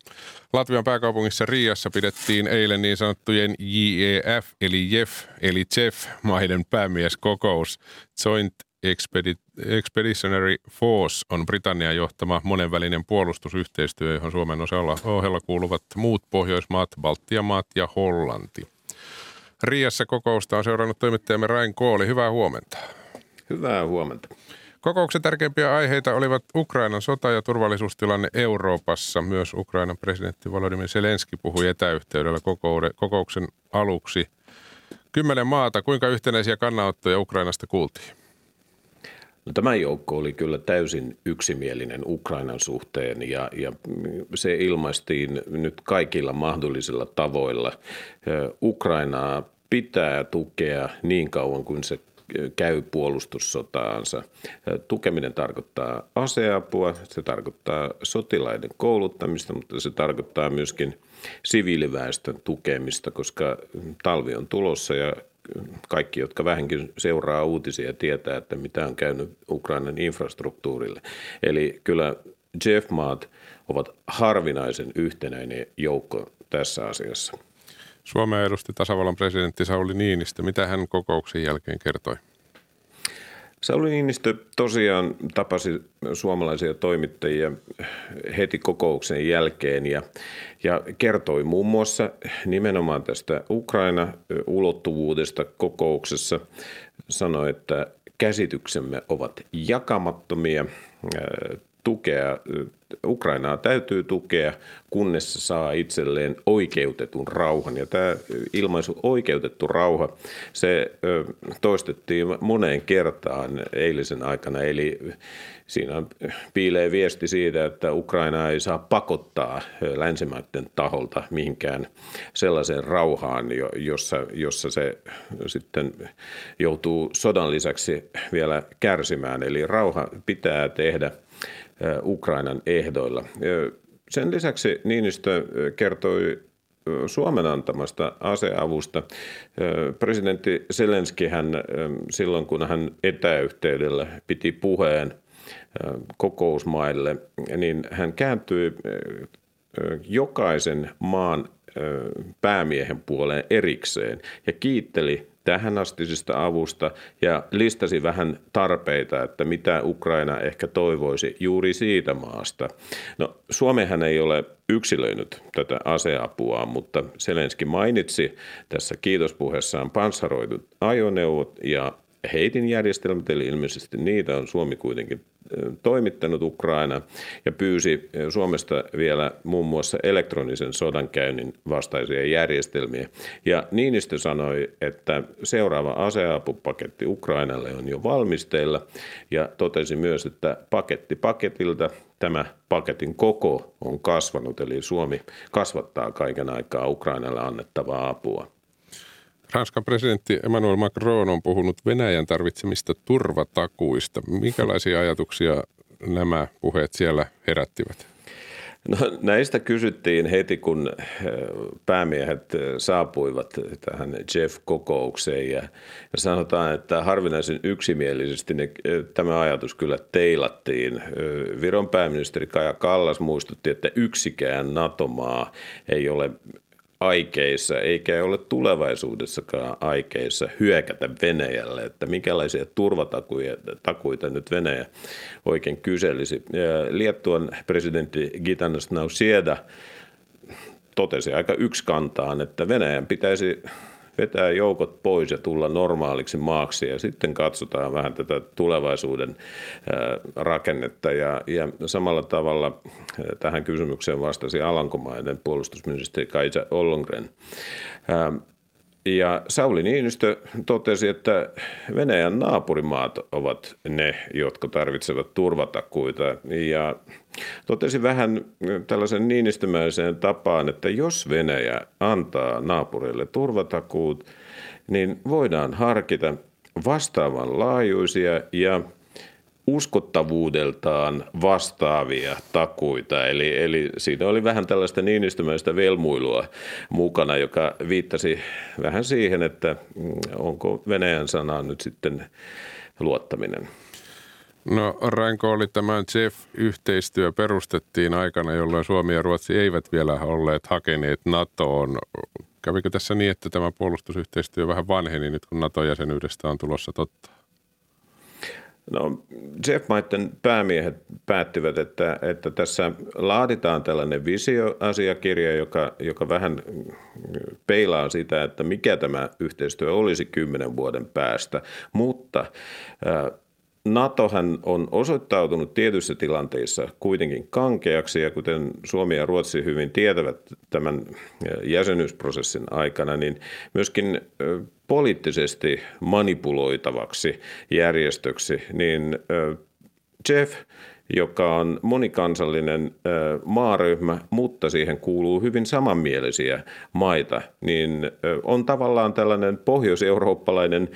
Latvian pääkaupungissa Riassa pidettiin eilen niin sanottujen JEF eli JEF eli JEF maiden päämieskokous Joint Expeditionary Force on Britannian johtama monenvälinen puolustusyhteistyö, johon Suomen osalla ohella kuuluvat muut Pohjoismaat, Baltian maat ja Hollanti. Riassa kokousta on seurannut toimittajamme Rain Kooli. Hyvää huomenta. Hyvää huomenta. Kokouksen tärkeimpiä aiheita olivat Ukrainan sota ja turvallisuustilanne Euroopassa. Myös Ukrainan presidentti Volodymyr Zelenski puhui etäyhteydellä kokouksen aluksi. Kymmenen maata, kuinka yhtenäisiä kannanottoja Ukrainasta kuultiin? No, tämä joukko oli kyllä täysin yksimielinen Ukrainan suhteen ja, ja se ilmaistiin nyt kaikilla mahdollisilla tavoilla. Ukrainaa pitää tukea niin kauan kuin se käy puolustussotaansa. Tukeminen tarkoittaa aseapua, se tarkoittaa sotilaiden kouluttamista, mutta se tarkoittaa myöskin siviiliväestön tukemista, koska talvi on tulossa ja kaikki, jotka vähänkin seuraa uutisia, tietää, että mitä on käynyt Ukrainan infrastruktuurille. Eli kyllä Jeff-maat ovat harvinaisen yhtenäinen joukko tässä asiassa. Suomea edusti tasavallan presidentti Sauli Niinistö. Mitä hän kokouksen jälkeen kertoi? Sauli Niinistö tosiaan tapasi suomalaisia toimittajia heti kokouksen jälkeen ja, ja kertoi muun muassa nimenomaan tästä Ukraina-ulottuvuudesta kokouksessa. Sanoi, että käsityksemme ovat jakamattomia tukea, Ukrainaa täytyy tukea, kunnes se saa itselleen oikeutetun rauhan. Ja tämä ilmaisu oikeutettu rauha, se toistettiin moneen kertaan eilisen aikana. Eli siinä piilee viesti siitä, että Ukraina ei saa pakottaa länsimaiden taholta mihinkään sellaiseen rauhaan, jossa, jossa se sitten joutuu sodan lisäksi vielä kärsimään. Eli rauha pitää tehdä – Ukrainan ehdoilla. Sen lisäksi Niinistö kertoi Suomen antamasta aseavusta. Presidentti Zelenski hän silloin, kun hän etäyhteydellä piti puheen kokousmaille, niin hän kääntyi jokaisen maan päämiehen puoleen erikseen ja kiitteli tähän astisista avusta ja listasi vähän tarpeita, että mitä Ukraina ehkä toivoisi juuri siitä maasta. No Suomehan ei ole yksilöinyt tätä aseapua, mutta Selenski mainitsi tässä kiitospuheessaan panssaroidut ajoneuvot ja heitin järjestelmät, eli ilmeisesti niitä on Suomi kuitenkin toimittanut Ukraina ja pyysi Suomesta vielä muun muassa elektronisen sodankäynnin vastaisia järjestelmiä. Ja Niinistö sanoi, että seuraava aseapupaketti Ukrainalle on jo valmisteilla ja totesi myös, että paketti paketilta tämä paketin koko on kasvanut, eli Suomi kasvattaa kaiken aikaa Ukrainalle annettavaa apua. Ranskan presidentti Emmanuel Macron on puhunut Venäjän tarvitsemista turvatakuista. Minkälaisia ajatuksia nämä puheet siellä herättivät? No, näistä kysyttiin heti, kun äh, päämiehet äh, saapuivat tähän Jeff-kokoukseen ja sanotaan, että harvinaisen yksimielisesti ne, äh, tämä ajatus kyllä teilattiin. Viron pääministeri Kaja Kallas muistutti, että yksikään NATO-maa ei ole aikeissa, eikä ole tulevaisuudessakaan aikeissa hyökätä Venäjälle, että minkälaisia turvatakuita nyt Venäjä oikein kyselisi. Liettuan presidentti Gitanas Nausieda totesi aika yksikantaan, että Venäjän pitäisi vetää joukot pois ja tulla normaaliksi maaksi ja sitten katsotaan vähän tätä tulevaisuuden rakennetta ja, ja samalla tavalla tähän kysymykseen vastasi Alankomaiden puolustusministeri Kaisa Ollongren. Ja Sauli Niinistö totesi, että Venäjän naapurimaat ovat ne, jotka tarvitsevat turvatakuita. Ja totesi vähän tällaisen niinistömäiseen tapaan, että jos Venäjä antaa naapureille turvatakuut, niin voidaan harkita vastaavan laajuisia ja uskottavuudeltaan vastaavia takuita. Eli, eli siinä oli vähän tällaista niinistymäistä velmuilua mukana, joka viittasi vähän siihen, että mm, onko Venäjän sanaan nyt sitten luottaminen. No Ranko oli tämä JEF-yhteistyö perustettiin aikana, jolloin Suomi ja Ruotsi eivät vielä olleet hakeneet NATOon. Kävikö tässä niin, että tämä puolustusyhteistyö vähän vanheni nyt, kun NATO-jäsenyydestä on tulossa totta? No Jeff-maiden päämiehet päättivät, että, että tässä laaditaan tällainen visioasiakirja, joka, joka vähän peilaa sitä, että mikä tämä yhteistyö olisi kymmenen vuoden päästä, mutta NATOhan on osoittautunut tietyissä tilanteissa kuitenkin kankeaksi ja kuten Suomi ja Ruotsi hyvin tietävät tämän jäsenyysprosessin aikana, niin myöskin poliittisesti manipuloitavaksi järjestöksi, niin Jeff – joka on monikansallinen maaryhmä, mutta siihen kuuluu hyvin samanmielisiä maita, niin on tavallaan tällainen pohjoiseurooppalainen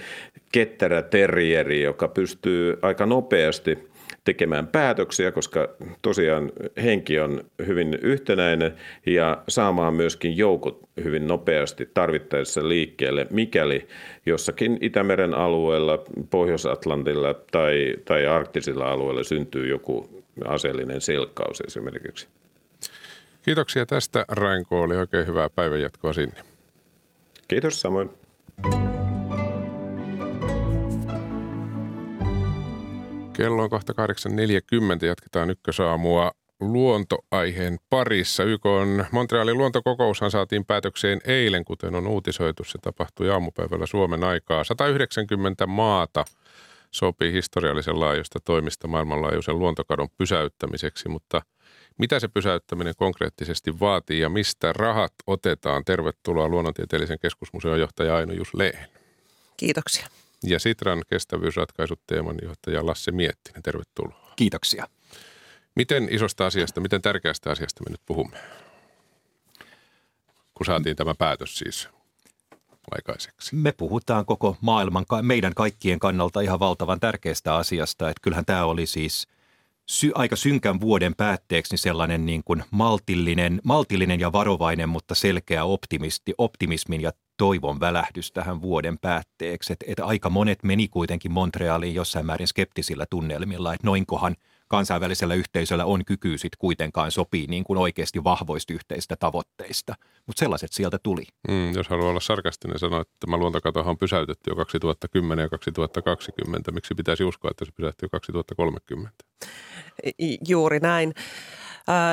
ketterä terrieri, joka pystyy aika nopeasti – tekemään päätöksiä, koska tosiaan henki on hyvin yhtenäinen ja saamaan myöskin joukot hyvin nopeasti tarvittaessa liikkeelle, mikäli jossakin Itämeren alueella, Pohjois-Atlantilla tai, tai arktisilla alueilla syntyy joku aseellinen selkkaus esimerkiksi. Kiitoksia tästä Rainko, oli oikein hyvää päivänjatkoa sinne. Kiitos samoin. Kello on kohta 8.40. Jatketaan ykkösaamua luontoaiheen parissa. YK on Montrealin luontokokoushan saatiin päätökseen eilen, kuten on uutisoitu. Se tapahtui aamupäivällä Suomen aikaa. 190 maata sopii historiallisen laajuista toimista maailmanlaajuisen luontokadon pysäyttämiseksi, mutta mitä se pysäyttäminen konkreettisesti vaatii ja mistä rahat otetaan? Tervetuloa Luonnontieteellisen keskusmuseon johtaja Aino Jus Lehen. Kiitoksia ja Sitran kestävyysratkaisut teeman johtaja Lasse Miettinen. Tervetuloa. Kiitoksia. Miten isosta asiasta, miten tärkeästä asiasta me nyt puhumme? Kun saatiin tämä päätös siis aikaiseksi. Me puhutaan koko maailman, meidän kaikkien kannalta ihan valtavan tärkeästä asiasta. Että kyllähän tämä oli siis sy- aika synkän vuoden päätteeksi niin sellainen niin kuin maltillinen, maltillinen ja varovainen, mutta selkeä optimisti, optimismin ja toivon välähdys tähän vuoden päätteeksi. Että et aika monet meni kuitenkin Montrealiin jossain määrin skeptisillä tunnelmilla, että noinkohan kansainvälisellä yhteisöllä on kyky sitten kuitenkaan sopii niin kuin oikeasti vahvoista yhteistä tavoitteista. Mutta sellaiset sieltä tuli. Mm, jos haluaa olla sarkastinen, sanoa, että tämä luontokatohan on pysäytetty jo 2010 ja 2020. Miksi pitäisi uskoa, että se pysähtyy 2030? Juuri näin.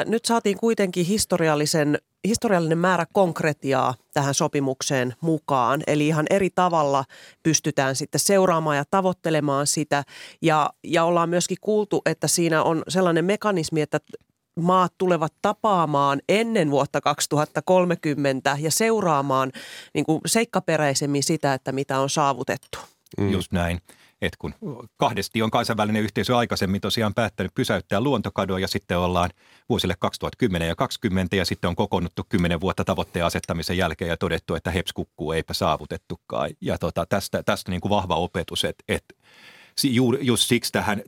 Nyt saatiin kuitenkin historiallisen, historiallinen määrä konkretiaa tähän sopimukseen mukaan. Eli ihan eri tavalla pystytään sitten seuraamaan ja tavoittelemaan sitä. Ja, ja ollaan myöskin kuultu, että siinä on sellainen mekanismi, että maat tulevat tapaamaan ennen vuotta 2030 ja seuraamaan niin kuin seikkaperäisemmin sitä, että mitä on saavutettu. Mm. Just näin että kun kahdesti on kansainvälinen yhteisö aikaisemmin tosiaan päättänyt pysäyttää luontokadon ja sitten ollaan vuosille 2010 ja 2020 ja sitten on kokoonnuttu 10 vuotta tavoitteen asettamisen jälkeen ja todettu, että heps kukkuu, eipä saavutettukaan. Ja tota, tästä, tästä niin kuin vahva opetus, että, että just siksi tähän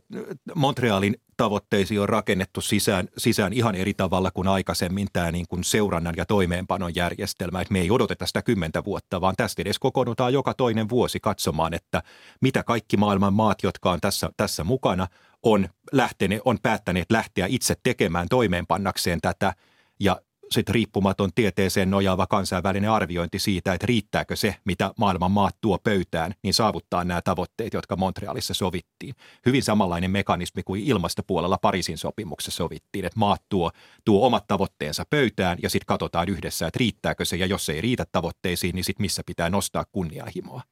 Montrealin tavoitteisiin on rakennettu sisään, sisään ihan eri tavalla kuin aikaisemmin tämä niin kuin seurannan ja toimeenpanon järjestelmä. Että me ei odoteta sitä kymmentä vuotta, vaan tästä edes kokoonnutaan joka toinen vuosi katsomaan, että mitä kaikki maailman maat, jotka on tässä, tässä mukana, on, lähteneet, on päättäneet lähteä itse tekemään toimeenpannakseen tätä ja sitten riippumaton tieteeseen nojaava kansainvälinen arviointi siitä, että riittääkö se, mitä maailman maat tuo pöytään, niin saavuttaa nämä tavoitteet, jotka Montrealissa sovittiin. Hyvin samanlainen mekanismi kuin ilmastopuolella Pariisin sopimuksessa sovittiin, että maat tuo, tuo omat tavoitteensa pöytään ja sitten katsotaan yhdessä, että riittääkö se ja jos se ei riitä tavoitteisiin, niin sitten missä pitää nostaa kunnianhimoa.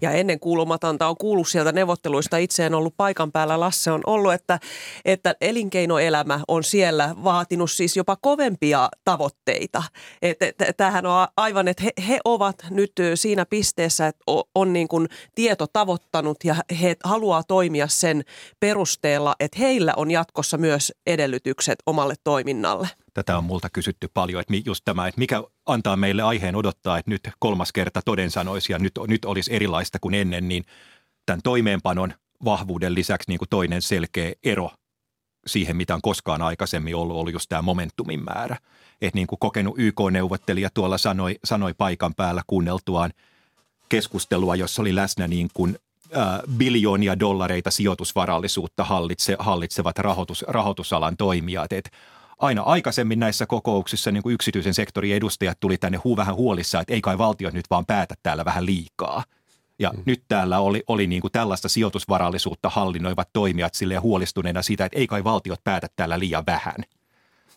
Ja ennen kuulumatonta on kuullut sieltä neuvotteluista, itse en ollut paikan päällä, Lasse on ollut, että, että elinkeinoelämä on siellä vaatinut siis jopa kovempia tavoitteita tavoitteita. Tämähän on aivan, että he, he ovat nyt siinä pisteessä, että on niin kuin tieto tavoittanut ja he haluaa toimia sen perusteella, että heillä on jatkossa myös edellytykset omalle toiminnalle. Tätä on multa kysytty paljon, että just tämä, että mikä antaa meille aiheen odottaa, että nyt kolmas kerta toden sanoisi ja nyt, nyt olisi erilaista kuin ennen, niin tämän toimeenpanon vahvuuden lisäksi niin kuin toinen selkeä ero siihen, mitä on koskaan aikaisemmin ollut, ollut just tämä momentumin määrä. Että niin kuin kokenut YK-neuvottelija tuolla sanoi, sanoi paikan päällä kuunneltuaan keskustelua, jossa oli läsnä niin kuin biljoonia dollareita sijoitusvarallisuutta hallitse, hallitsevat rahoitus, rahoitusalan toimijat. Et aina aikaisemmin näissä kokouksissa niin kuin yksityisen sektorin edustajat tuli tänne huu vähän huolissaan, että ei kai valtiot nyt vaan päätä täällä vähän liikaa – ja mm. nyt täällä oli, oli niin kuin tällaista sijoitusvarallisuutta hallinnoivat toimijat sille huolestuneena siitä, että ei kai valtiot päätä täällä liian vähän.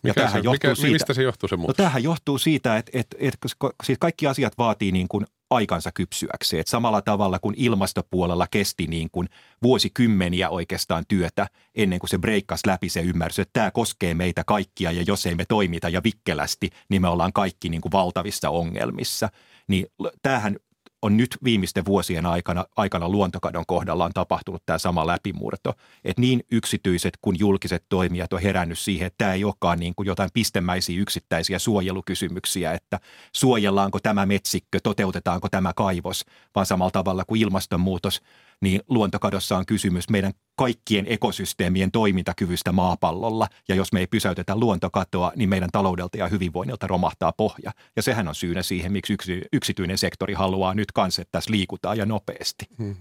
Mikä ja se, johtuu mikä, siitä, mistä se johtuu se muutos? No tämähän johtuu siitä, että, että, että, että kaikki asiat vaatii niin kuin aikansa kypsyäkseen. Et samalla tavalla kuin ilmastopuolella kesti niin kuin vuosikymmeniä oikeastaan työtä ennen kuin se breikkasi läpi se ymmärrys, että tämä koskee meitä kaikkia ja jos ei me toimita ja vikkelästi, niin me ollaan kaikki niin kuin valtavissa ongelmissa. Niin tämähän on nyt viimeisten vuosien aikana, aikana luontokadon kohdalla on tapahtunut tämä sama läpimurto. Että niin yksityiset kuin julkiset toimijat on herännyt siihen, että tämä ei olekaan niin kuin jotain pistemäisiä yksittäisiä suojelukysymyksiä, että suojellaanko tämä metsikkö, toteutetaanko tämä kaivos, vaan samalla tavalla kuin ilmastonmuutos – niin luontokadossa on kysymys meidän kaikkien ekosysteemien toimintakyvystä maapallolla. Ja jos me ei pysäytetä luontokatoa, niin meidän taloudelta ja hyvinvoinnilta romahtaa pohja. Ja sehän on syynä siihen, miksi yksi, yksityinen sektori haluaa nyt kanssa, että tässä liikutaan ja nopeasti. Hmm.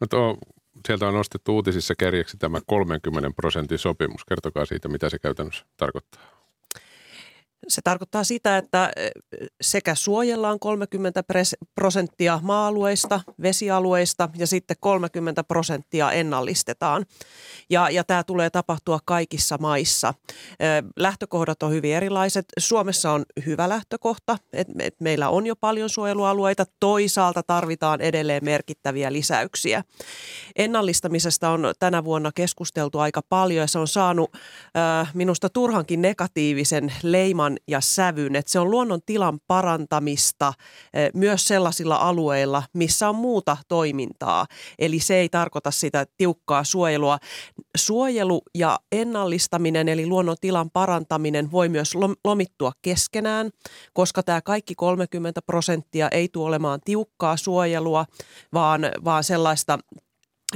No tuo, sieltä on nostettu uutisissa kärjeksi tämä 30 prosentin sopimus. Kertokaa siitä, mitä se käytännössä tarkoittaa. Se tarkoittaa sitä, että sekä suojellaan 30 prosenttia maa-alueista, vesialueista ja sitten 30 prosenttia ennallistetaan. Ja, ja tämä tulee tapahtua kaikissa maissa. Lähtökohdat on hyvin erilaiset. Suomessa on hyvä lähtökohta, että et meillä on jo paljon suojelualueita. Toisaalta tarvitaan edelleen merkittäviä lisäyksiä. Ennallistamisesta on tänä vuonna keskusteltu aika paljon ja se on saanut minusta turhankin negatiivisen leiman muodon ja sävyn. Että se on luonnon tilan parantamista eh, myös sellaisilla alueilla, missä on muuta toimintaa. Eli se ei tarkoita sitä tiukkaa suojelua. Suojelu ja ennallistaminen eli luonnon tilan parantaminen voi myös lomittua keskenään, koska tämä kaikki 30 prosenttia ei tule olemaan tiukkaa suojelua, vaan, vaan sellaista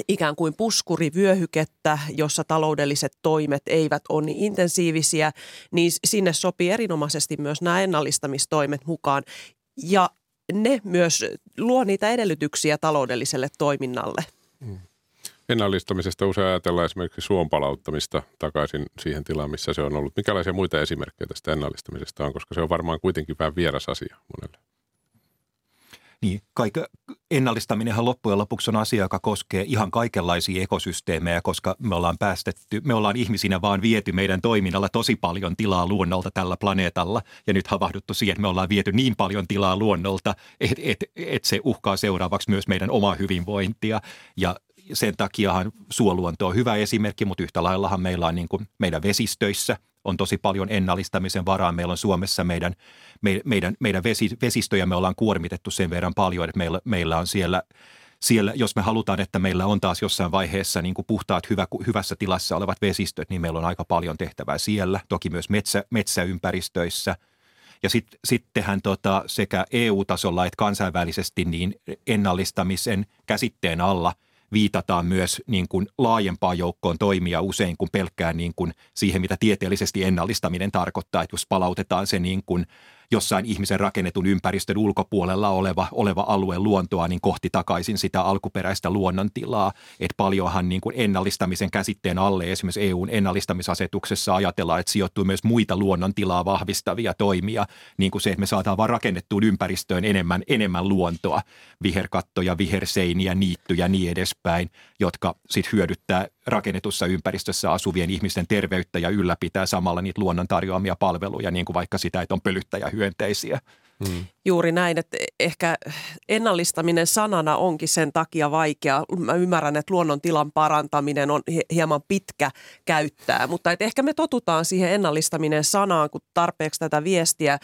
ikään kuin puskurivyöhykettä, jossa taloudelliset toimet eivät ole niin intensiivisiä, niin sinne sopii erinomaisesti myös nämä ennallistamistoimet mukaan. Ja ne myös luo niitä edellytyksiä taloudelliselle toiminnalle. Mm. Ennallistamisesta usein ajatellaan esimerkiksi suon palauttamista takaisin siihen tilaan, missä se on ollut. Mikälaisia muita esimerkkejä tästä ennallistamisesta on, koska se on varmaan kuitenkin vähän vieras asia monelle. Niin, kaik- ennallistaminenhan loppujen lopuksi on asia, joka koskee ihan kaikenlaisia ekosysteemejä, koska me ollaan päästetty, me ollaan ihmisinä vaan viety meidän toiminnalla tosi paljon tilaa luonnolta tällä planeetalla. Ja nyt havahduttu siihen, että me ollaan viety niin paljon tilaa luonnolta, että et, et se uhkaa seuraavaksi myös meidän omaa hyvinvointia. Ja sen takiahan suoluonto on hyvä esimerkki, mutta yhtä laillahan meillä on niin kuin meidän vesistöissä – on tosi paljon ennallistamisen varaa. Meillä on Suomessa meidän, me, meidän, meidän vesi, vesistöjä me ollaan kuormitettu sen verran paljon, että meillä, meillä on siellä siellä, jos me halutaan, että meillä on taas jossain vaiheessa niin kuin puhtaat, hyvä, hyvässä tilassa olevat vesistöt, niin meillä on aika paljon tehtävää siellä. Toki myös metsä, metsäympäristöissä. Ja sit, sittenhän tota, sekä EU-tasolla että kansainvälisesti niin ennallistamisen käsitteen alla – viitataan myös niin kuin laajempaan joukkoon toimia usein kuin pelkkään niin kuin siihen, mitä tieteellisesti ennallistaminen tarkoittaa. Että jos palautetaan se niin kuin jossain ihmisen rakennetun ympäristön ulkopuolella oleva, oleva alue luontoa niin kohti takaisin sitä alkuperäistä luonnontilaa. Että paljonhan niin kuin ennallistamisen käsitteen alle esimerkiksi EUn ennallistamisasetuksessa ajatellaan, että sijoittuu myös muita luonnontilaa vahvistavia toimia, niin kuin se, että me saadaan vaan rakennettuun ympäristöön enemmän, enemmän luontoa, viherkattoja, viherseiniä, niittyjä ja niin edespäin, jotka sitten hyödyttää rakennetussa ympäristössä asuvien ihmisten terveyttä ja ylläpitää samalla niitä luonnon tarjoamia palveluja, niin kuin vaikka sitä, että on pölyttäjähyönteisiä. Hmm. Juuri näin, että ehkä ennallistaminen sanana onkin sen takia vaikea. Mä ymmärrän, että luonnontilan parantaminen on hieman pitkä käyttää, mutta että ehkä me totutaan siihen ennallistaminen sanaan, kun tarpeeksi tätä viestiä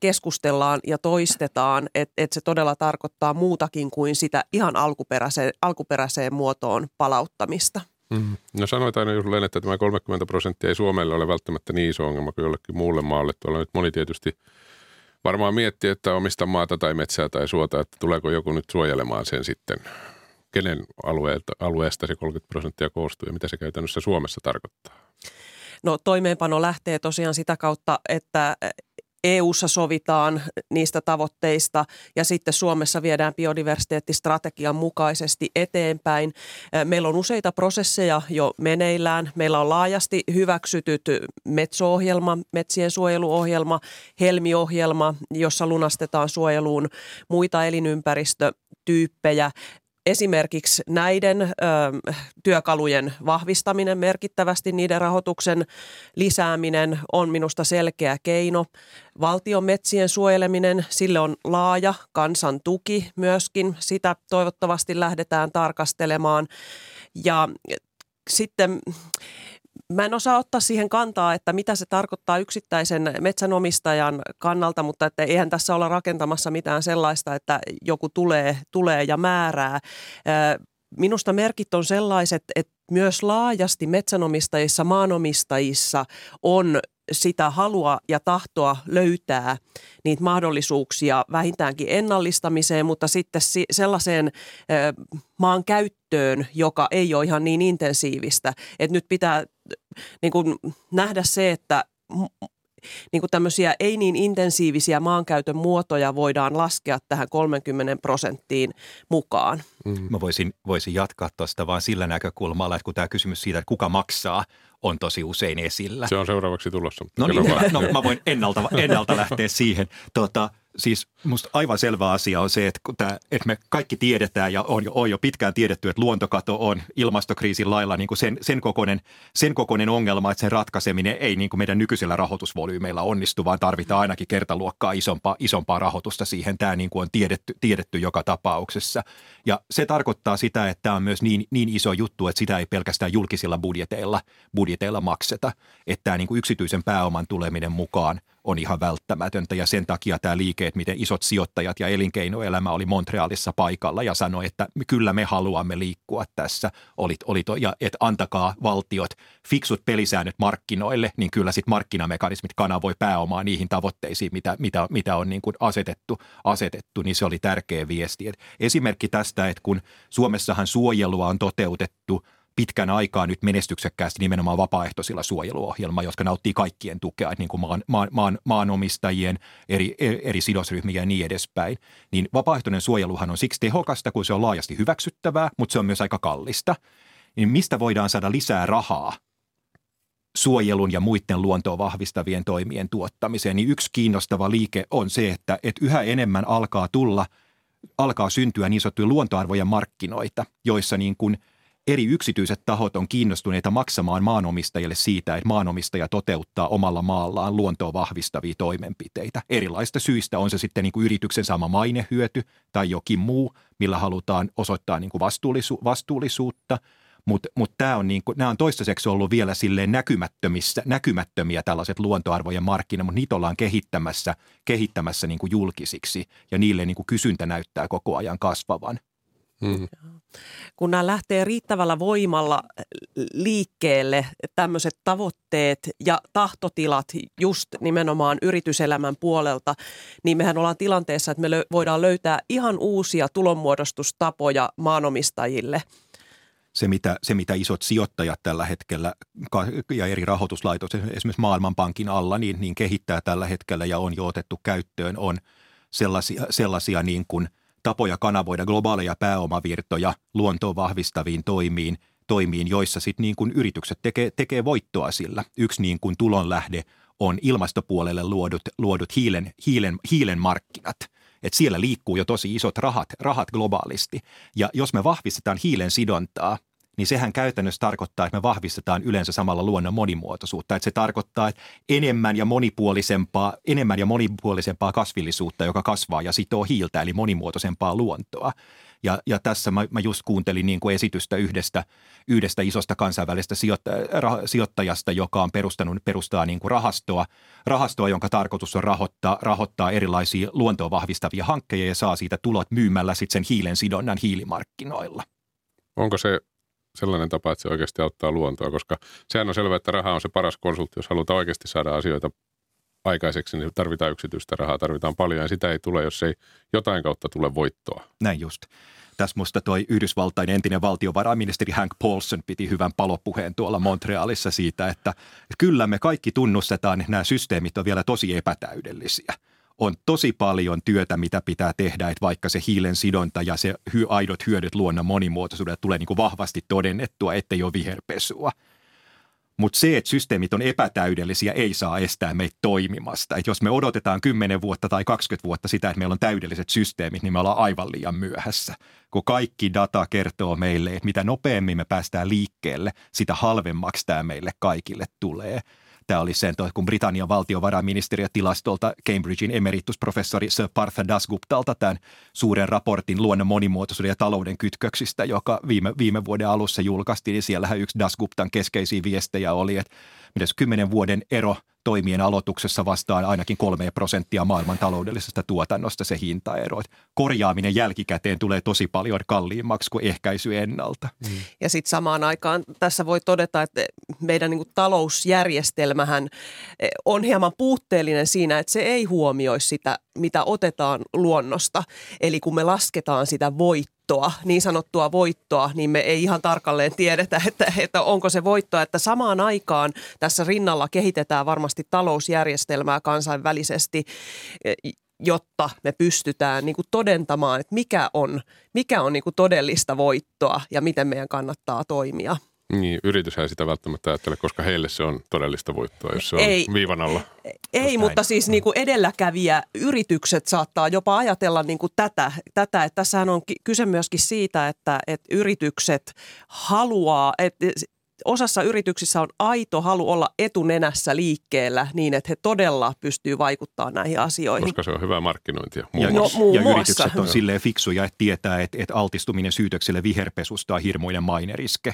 keskustellaan ja toistetaan, että, että se todella tarkoittaa muutakin kuin sitä ihan alkuperäiseen, alkuperäiseen muotoon palauttamista. Mm. No sanoit aina että tämä 30 prosenttia ei Suomelle ole välttämättä niin iso ongelma kuin jollekin muulle maalle. Tuolla nyt moni tietysti varmaan miettii, että omista maata tai metsää tai suota, että tuleeko joku nyt suojelemaan sen sitten. Kenen alueelta, alueesta se 30 prosenttia koostuu ja mitä se käytännössä Suomessa tarkoittaa? No toimeenpano lähtee tosiaan sitä kautta, että EU-ssa sovitaan niistä tavoitteista ja sitten Suomessa viedään biodiversiteettistrategian mukaisesti eteenpäin. Meillä on useita prosesseja jo meneillään. Meillä on laajasti hyväksytyt metso-ohjelma, metsien suojeluohjelma, helmiohjelma, jossa lunastetaan suojeluun muita elinympäristötyyppejä esimerkiksi näiden ö, työkalujen vahvistaminen merkittävästi, niiden rahoituksen lisääminen on minusta selkeä keino. Valtion metsien suojeleminen, sille on laaja kansan tuki myöskin. Sitä toivottavasti lähdetään tarkastelemaan. Ja sitten Mä en osaa ottaa siihen kantaa, että mitä se tarkoittaa yksittäisen metsänomistajan kannalta, mutta että eihän tässä olla rakentamassa mitään sellaista, että joku tulee, tulee ja määrää. Minusta merkit on sellaiset, että myös laajasti metsänomistajissa, maanomistajissa on sitä halua ja tahtoa löytää niitä mahdollisuuksia vähintäänkin ennallistamiseen, mutta sitten sellaiseen maan käyttöön, joka ei ole ihan niin intensiivistä. Että nyt pitää niin kuin nähdä se, että niin kuin tämmöisiä ei niin intensiivisiä maankäytön muotoja voidaan laskea tähän 30 prosenttiin mukaan. Mm. Mä voisin, voisin jatkaa tuosta vaan sillä näkökulmalla, että kun tämä kysymys siitä, että kuka maksaa, on tosi usein esillä. Se on seuraavaksi tulossa. No niin, [LAUGHS] no, mä voin ennalta, ennalta lähteä siihen. Tota, siis musta aivan selvä asia on se, että, tämä, että me kaikki tiedetään ja on jo, on jo pitkään tiedetty, että luontokato on ilmastokriisin lailla niin kuin sen, sen, kokoinen, sen kokoinen ongelma, että sen ratkaiseminen ei niin kuin meidän nykyisellä rahoitusvolyymeilla onnistu, vaan tarvitaan ainakin kertaluokkaa isompaa, isompaa rahoitusta siihen. Tämä niin kuin on tiedetty, tiedetty joka tapauksessa. Ja se tarkoittaa sitä, että tämä on myös niin, niin iso juttu, että sitä ei pelkästään julkisilla budjeteilla, budjeteilla makseta, että tämä niin kuin yksityisen pääoman tuleminen mukaan – on ihan välttämätöntä ja sen takia tämä liike, että miten isot sijoittajat ja elinkeinoelämä oli Montrealissa paikalla ja sanoi, että kyllä me haluamme liikkua tässä, oli, oli to, ja että antakaa valtiot fiksut pelisäännöt markkinoille, niin kyllä sitten markkinamekanismit kanavoi pääomaa niihin tavoitteisiin, mitä, mitä, mitä on niin kuin asetettu, asetettu, niin se oli tärkeä viesti. Et esimerkki tästä, että kun Suomessahan suojelua on toteutettu – pitkän aikaa nyt menestyksekkäästi nimenomaan vapaaehtoisilla suojeluohjelma, jotka nauttii kaikkien tukea, niin kuin maan, maan, maan, maanomistajien, eri, eri sidosryhmiä ja niin edespäin. Niin vapaaehtoinen suojeluhan on siksi tehokasta, kun se on laajasti hyväksyttävää, mutta se on myös aika kallista. Niin mistä voidaan saada lisää rahaa suojelun ja muiden luontoa vahvistavien toimien tuottamiseen, niin yksi kiinnostava liike on se, että, että yhä enemmän alkaa tulla, alkaa syntyä niin sanottuja luontoarvojen markkinoita, joissa niin kuin – eri yksityiset tahot on kiinnostuneita maksamaan maanomistajille siitä, että maanomistaja toteuttaa omalla maallaan luontoa vahvistavia toimenpiteitä. Erilaista syistä on se sitten niin kuin yrityksen saama mainehyöty tai jokin muu, millä halutaan osoittaa niin kuin vastuullisu- vastuullisuutta. Mutta mut tämä on, niinku, nämä on toistaiseksi ollut vielä silleen näkymättömissä, näkymättömiä tällaiset luontoarvojen markkinat, mutta niitä ollaan kehittämässä, kehittämässä niinku julkisiksi ja niille niinku kysyntä näyttää koko ajan kasvavan. Mm. Kun nämä lähtee riittävällä voimalla liikkeelle, tämmöiset tavoitteet ja tahtotilat just nimenomaan yrityselämän puolelta, niin mehän ollaan tilanteessa, että me voidaan löytää ihan uusia tulonmuodostustapoja maanomistajille – se mitä, se, mitä isot sijoittajat tällä hetkellä ja eri rahoituslaitokset esimerkiksi Maailmanpankin alla, niin, niin kehittää tällä hetkellä ja on jo otettu käyttöön, on sellaisia, sellaisia niin kuin – tapoja kanavoida globaaleja pääomavirtoja luontoon vahvistaviin toimiin, toimiin joissa sitten niin kuin yritykset tekee, tekee voittoa sillä. Yksi niin kuin tulonlähde on ilmastopuolelle luodut, luodut hiilen, hiilen, hiilen markkinat. Et siellä liikkuu jo tosi isot rahat, rahat globaalisti. Ja jos me vahvistetaan hiilen sidontaa, niin sehän käytännössä tarkoittaa, että me vahvistetaan yleensä samalla luonnon monimuotoisuutta. Että se tarkoittaa että enemmän ja monipuolisempaa, enemmän ja monipuolisempaa kasvillisuutta, joka kasvaa ja sitoo hiiltä, eli monimuotoisempaa luontoa. Ja, ja tässä mä, mä just kuuntelin niin kuin esitystä yhdestä, yhdestä isosta kansainvälisestä sijoittajasta, joka on perustanut, perustaa niin kuin rahastoa, rahastoa, jonka tarkoitus on rahoittaa, rahoittaa erilaisia luontoa vahvistavia hankkeja ja saa siitä tulot myymällä sitten sen hiilen sidonnan hiilimarkkinoilla. Onko se sellainen tapa, että se oikeasti auttaa luontoa, koska sehän on selvää, että raha on se paras konsultti. Jos halutaan oikeasti saada asioita aikaiseksi, niin tarvitaan yksityistä rahaa, tarvitaan paljon ja sitä ei tule, jos ei jotain kautta tule voittoa. Näin just. Tässä musta toi Yhdysvaltain entinen valtiovarainministeri Hank Paulson piti hyvän palopuheen tuolla Montrealissa siitä, että kyllä me kaikki tunnustetaan, että nämä systeemit on vielä tosi epätäydellisiä – on tosi paljon työtä, mitä pitää tehdä, että vaikka se hiilen sidonta ja se hy- aidot hyödyt luonnon monimuotoisuudelle tulee niin kuin vahvasti todennettua, ettei ole viherpesua. Mutta se, että systeemit on epätäydellisiä, ei saa estää meitä toimimasta. Et jos me odotetaan 10 vuotta tai 20 vuotta sitä, että meillä on täydelliset systeemit, niin me ollaan aivan liian myöhässä. Kun kaikki data kertoo meille, että mitä nopeammin me päästään liikkeelle, sitä halvemmaksi tämä meille kaikille tulee – Tämä oli sen, kun Britannian valtiovarainministeriö tilastolta Cambridgein emeritusprofessori Sir Partha Dasguptalta tämän suuren raportin luonnon monimuotoisuuden ja talouden kytköksistä, joka viime, viime vuoden alussa julkaistiin, niin siellähän yksi Dasguptan keskeisiä viestejä oli, että mitäs kymmenen vuoden ero – toimien aloituksessa vastaan ainakin kolme prosenttia maailman taloudellisesta tuotannosta se hintaero. Korjaaminen jälkikäteen tulee tosi paljon kalliimmaksi kuin ehkäisy ennalta. Mm. Ja sitten samaan aikaan tässä voi todeta, että meidän niin talousjärjestelmähän eh, on hieman puutteellinen siinä, että se ei huomioi sitä, mitä otetaan luonnosta. Eli kun me lasketaan sitä voittoa, voittoa, niin sanottua voittoa, niin me ei ihan tarkalleen tiedetä, että, että onko se voittoa. Että samaan aikaan tässä rinnalla kehitetään varmasti talousjärjestelmää kansainvälisesti, jotta me pystytään niin kuin todentamaan, että mikä on, mikä on niin kuin todellista voittoa ja miten meidän kannattaa toimia. Niin, yrityshän sitä välttämättä ajattele, koska heille se on todellista voittoa, jos se on ei, viivan alla. Ei, mutta siis niin kuin edelläkävijä yritykset saattaa jopa ajatella niin kuin tätä, tätä, että tässähän on kyse myöskin siitä, että, että yritykset haluaa, että osassa yrityksissä on aito halu olla etunenässä liikkeellä niin, että he todella pystyy vaikuttamaan näihin asioihin. Koska se on hyvää markkinointia. Muun ja, muassa. No, muun ja muassa. yritykset on silleen fiksuja, että tietää, että, että altistuminen syytökselle viherpesusta on hirmoinen maineriske.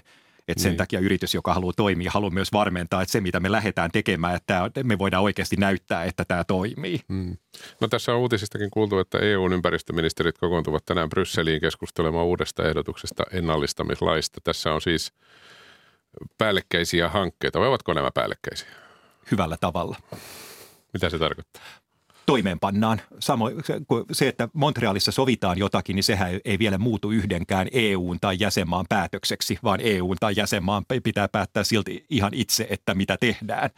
Että sen niin. takia yritys, joka haluaa toimia, haluaa myös varmentaa, että se, mitä me lähdetään tekemään, että me voidaan oikeasti näyttää, että tämä toimii. Hmm. No tässä on uutisistakin kuultu, että EUn ympäristöministerit kokoontuvat tänään Brysseliin keskustelemaan uudesta ehdotuksesta ennallistamislaista. Tässä on siis päällekkäisiä hankkeita. Vai ovatko nämä päällekkäisiä? Hyvällä tavalla. Mitä se tarkoittaa? Toimeenpannaan. Samoin se, että Montrealissa sovitaan jotakin, niin sehän ei vielä muutu yhdenkään EUn tai jäsenmaan päätökseksi, vaan EUn tai jäsenmaan pitää päättää silti ihan itse, että mitä tehdään.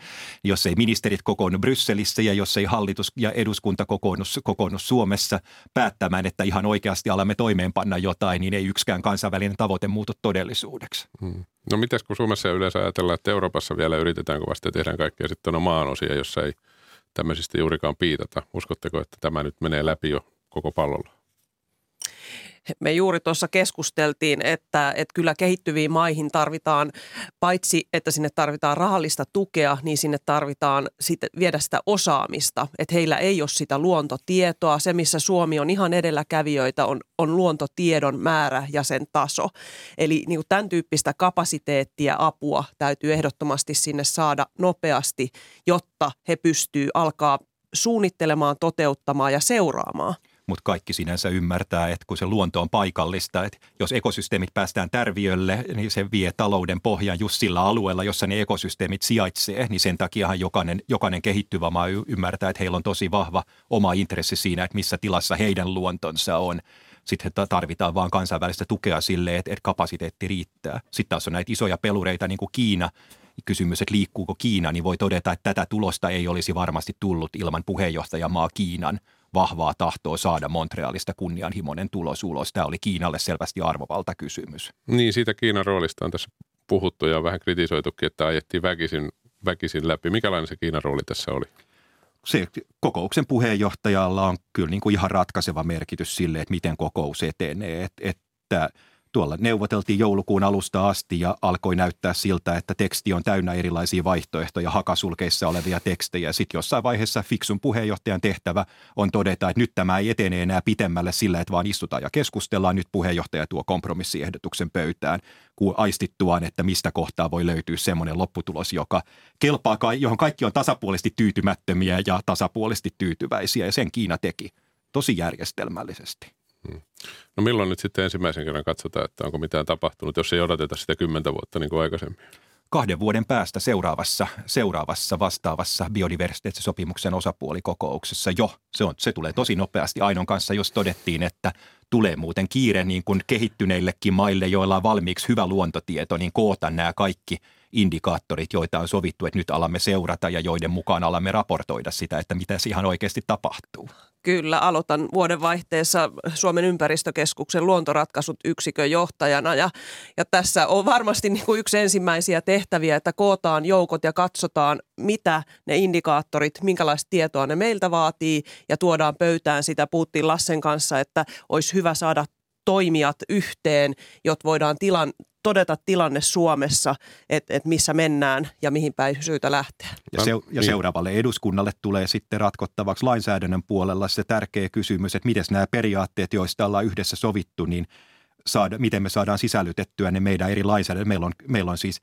Jos ei ministerit kokoonnu Brysselissä ja jos ei hallitus ja eduskunta kokoonnu, Suomessa päättämään, että ihan oikeasti alamme toimeenpanna jotain, niin ei yksikään kansainvälinen tavoite muutu todellisuudeksi. Hmm. No mitäs kun Suomessa yleensä ajatellaan, että Euroopassa vielä yritetään kovasti ja tehdään kaikkea, sitten on maan osia, jossa ei – tämmöisistä juurikaan piitata. Uskotteko, että tämä nyt menee läpi jo koko pallolla? Me juuri tuossa keskusteltiin, että, että kyllä kehittyviin maihin tarvitaan, paitsi että sinne tarvitaan rahallista tukea, niin sinne tarvitaan sitten viedä sitä osaamista. Että heillä ei ole sitä luontotietoa. Se, missä Suomi on ihan edelläkävijöitä, on, on luontotiedon määrä ja sen taso. Eli niin kuin tämän tyyppistä kapasiteettia apua täytyy ehdottomasti sinne saada nopeasti, jotta he pystyvät alkaa suunnittelemaan, toteuttamaan ja seuraamaan mutta kaikki sinänsä ymmärtää, että kun se luonto on paikallista, että jos ekosysteemit päästään tärviölle, niin se vie talouden pohjan just sillä alueella, jossa ne ekosysteemit sijaitsee, niin sen takiahan jokainen, jokainen kehittyvä maa ymmärtää, että heillä on tosi vahva oma intressi siinä, että missä tilassa heidän luontonsa on. Sitten tarvitaan vaan kansainvälistä tukea sille, että, että kapasiteetti riittää. Sitten taas on näitä isoja pelureita niin kuin Kiina, kysymys, että liikkuuko Kiina, niin voi todeta, että tätä tulosta ei olisi varmasti tullut ilman puheenjohtajamaa Kiinan vahvaa tahtoa saada Montrealista kunnianhimoinen tulos ulos. Tämä oli Kiinalle selvästi arvovalta kysymys. Niin, siitä Kiinan roolista on tässä puhuttu ja vähän kritisoitukin, että ajettiin väkisin, väkisin läpi. Mikälainen se Kiinan rooli tässä oli? Se kokouksen puheenjohtajalla on kyllä niin kuin ihan ratkaiseva merkitys sille, että miten kokous etenee. Et, että Tuolla neuvoteltiin joulukuun alusta asti ja alkoi näyttää siltä, että teksti on täynnä erilaisia vaihtoehtoja, hakasulkeissa olevia tekstejä. Sitten jossain vaiheessa fiksun puheenjohtajan tehtävä on todeta, että nyt tämä ei etene enää pitemmälle sillä, että vaan istutaan ja keskustellaan. Nyt puheenjohtaja tuo kompromissiehdotuksen pöytään aistittuaan, että mistä kohtaa voi löytyä semmoinen lopputulos, joka kelpaa, johon kaikki on tasapuolisesti tyytymättömiä ja tasapuolisesti tyytyväisiä. Ja sen Kiina teki tosi järjestelmällisesti. Hmm. No milloin nyt sitten ensimmäisen kerran katsotaan, että onko mitään tapahtunut, jos ei odoteta sitä kymmentä vuotta niin kuin aikaisemmin? Kahden vuoden päästä seuraavassa, seuraavassa vastaavassa biodiversiteettisopimuksen osapuolikokouksessa jo. Se, on, se tulee tosi nopeasti. Ainon kanssa, jos todettiin, että tulee muuten kiire niin kuin kehittyneillekin maille, joilla on valmiiksi hyvä luontotieto, niin koota nämä kaikki indikaattorit, joita on sovittu, että nyt alamme seurata ja joiden mukaan alamme raportoida sitä, että mitä ihan oikeasti tapahtuu. Kyllä, aloitan vuodenvaihteessa Suomen ympäristökeskuksen luontoratkaisut yksikön johtajana ja, ja tässä on varmasti niin kuin yksi ensimmäisiä tehtäviä, että kootaan joukot ja katsotaan, mitä ne indikaattorit, minkälaista tietoa ne meiltä vaatii ja tuodaan pöytään sitä. Puhuttiin Lassen kanssa, että olisi hyvä saada toimijat yhteen, jotta voidaan tilan, todeta tilanne Suomessa, että et missä mennään ja mihin päin syytä lähteä. Ja, se, ja Niin. seuraavalle eduskunnalle tulee sitten ratkottavaksi lainsäädännön puolella se tärkeä kysymys, että miten nämä periaatteet, joista ollaan yhdessä sovittu, niin saada, miten me saadaan sisällytettyä ne meidän eri lainsäädännöt. Meillä on, meillä on siis,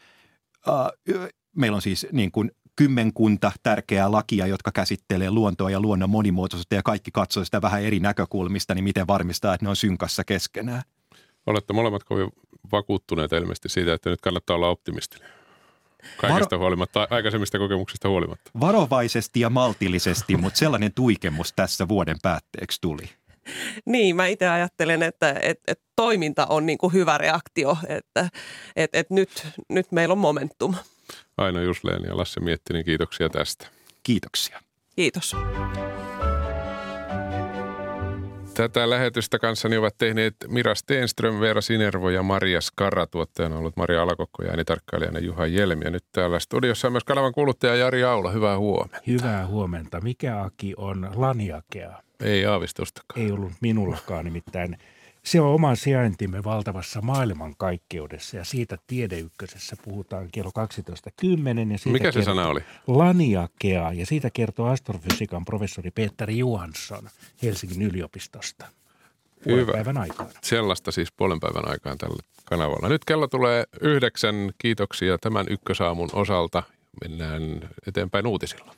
äh, meillä on siis niin kuin kymmenkunta tärkeää lakia, jotka käsittelee luontoa ja luonnon monimuotoisuutta ja kaikki katsoo sitä vähän eri näkökulmista, niin miten varmistaa, että ne on synkassa keskenään. Olette molemmat kovin vakuuttuneita ilmeisesti siitä, että nyt kannattaa olla optimistinen. Kaikesta huolimatta, aikaisemmista kokemuksista huolimatta. Varovaisesti ja maltillisesti, mutta sellainen tuikemus tässä vuoden päätteeksi tuli. Niin, mä itse ajattelen, että et, et toiminta on niin kuin hyvä reaktio, että et, et nyt, nyt meillä on momentum. Aino Jusleen ja Lasse Miettinen, kiitoksia tästä. Kiitoksia. Kiitos. Tätä lähetystä kanssani ovat tehneet Mira Stenström, Veera Sinervo ja Maria Skarra. Tuottajana on ollut Maria Alakokko ja äänitarkkailijana Juha Jelmi. Ja nyt täällä studiossa on myös kanavan kuuluttaja Jari Aula. Hyvää huomenta. Hyvää huomenta. Mikä Aki on laniakea? Ei aavistustakaan. Ei ollut minullakaan nimittäin. Se on oma sijaintimme valtavassa maailmankaikkeudessa ja siitä tiedeykkösessä puhutaan kello 12.10. Ja siitä Mikä se sana oli? Laniakea ja siitä kertoo astrofysiikan professori Peter Johansson Helsingin yliopistosta. Puolen Hyvä. päivän aikana. Sellaista siis puolen päivän aikaan tällä kanavalla. Nyt kello tulee yhdeksän. Kiitoksia tämän ykkösaamun osalta. Mennään eteenpäin uutisilla.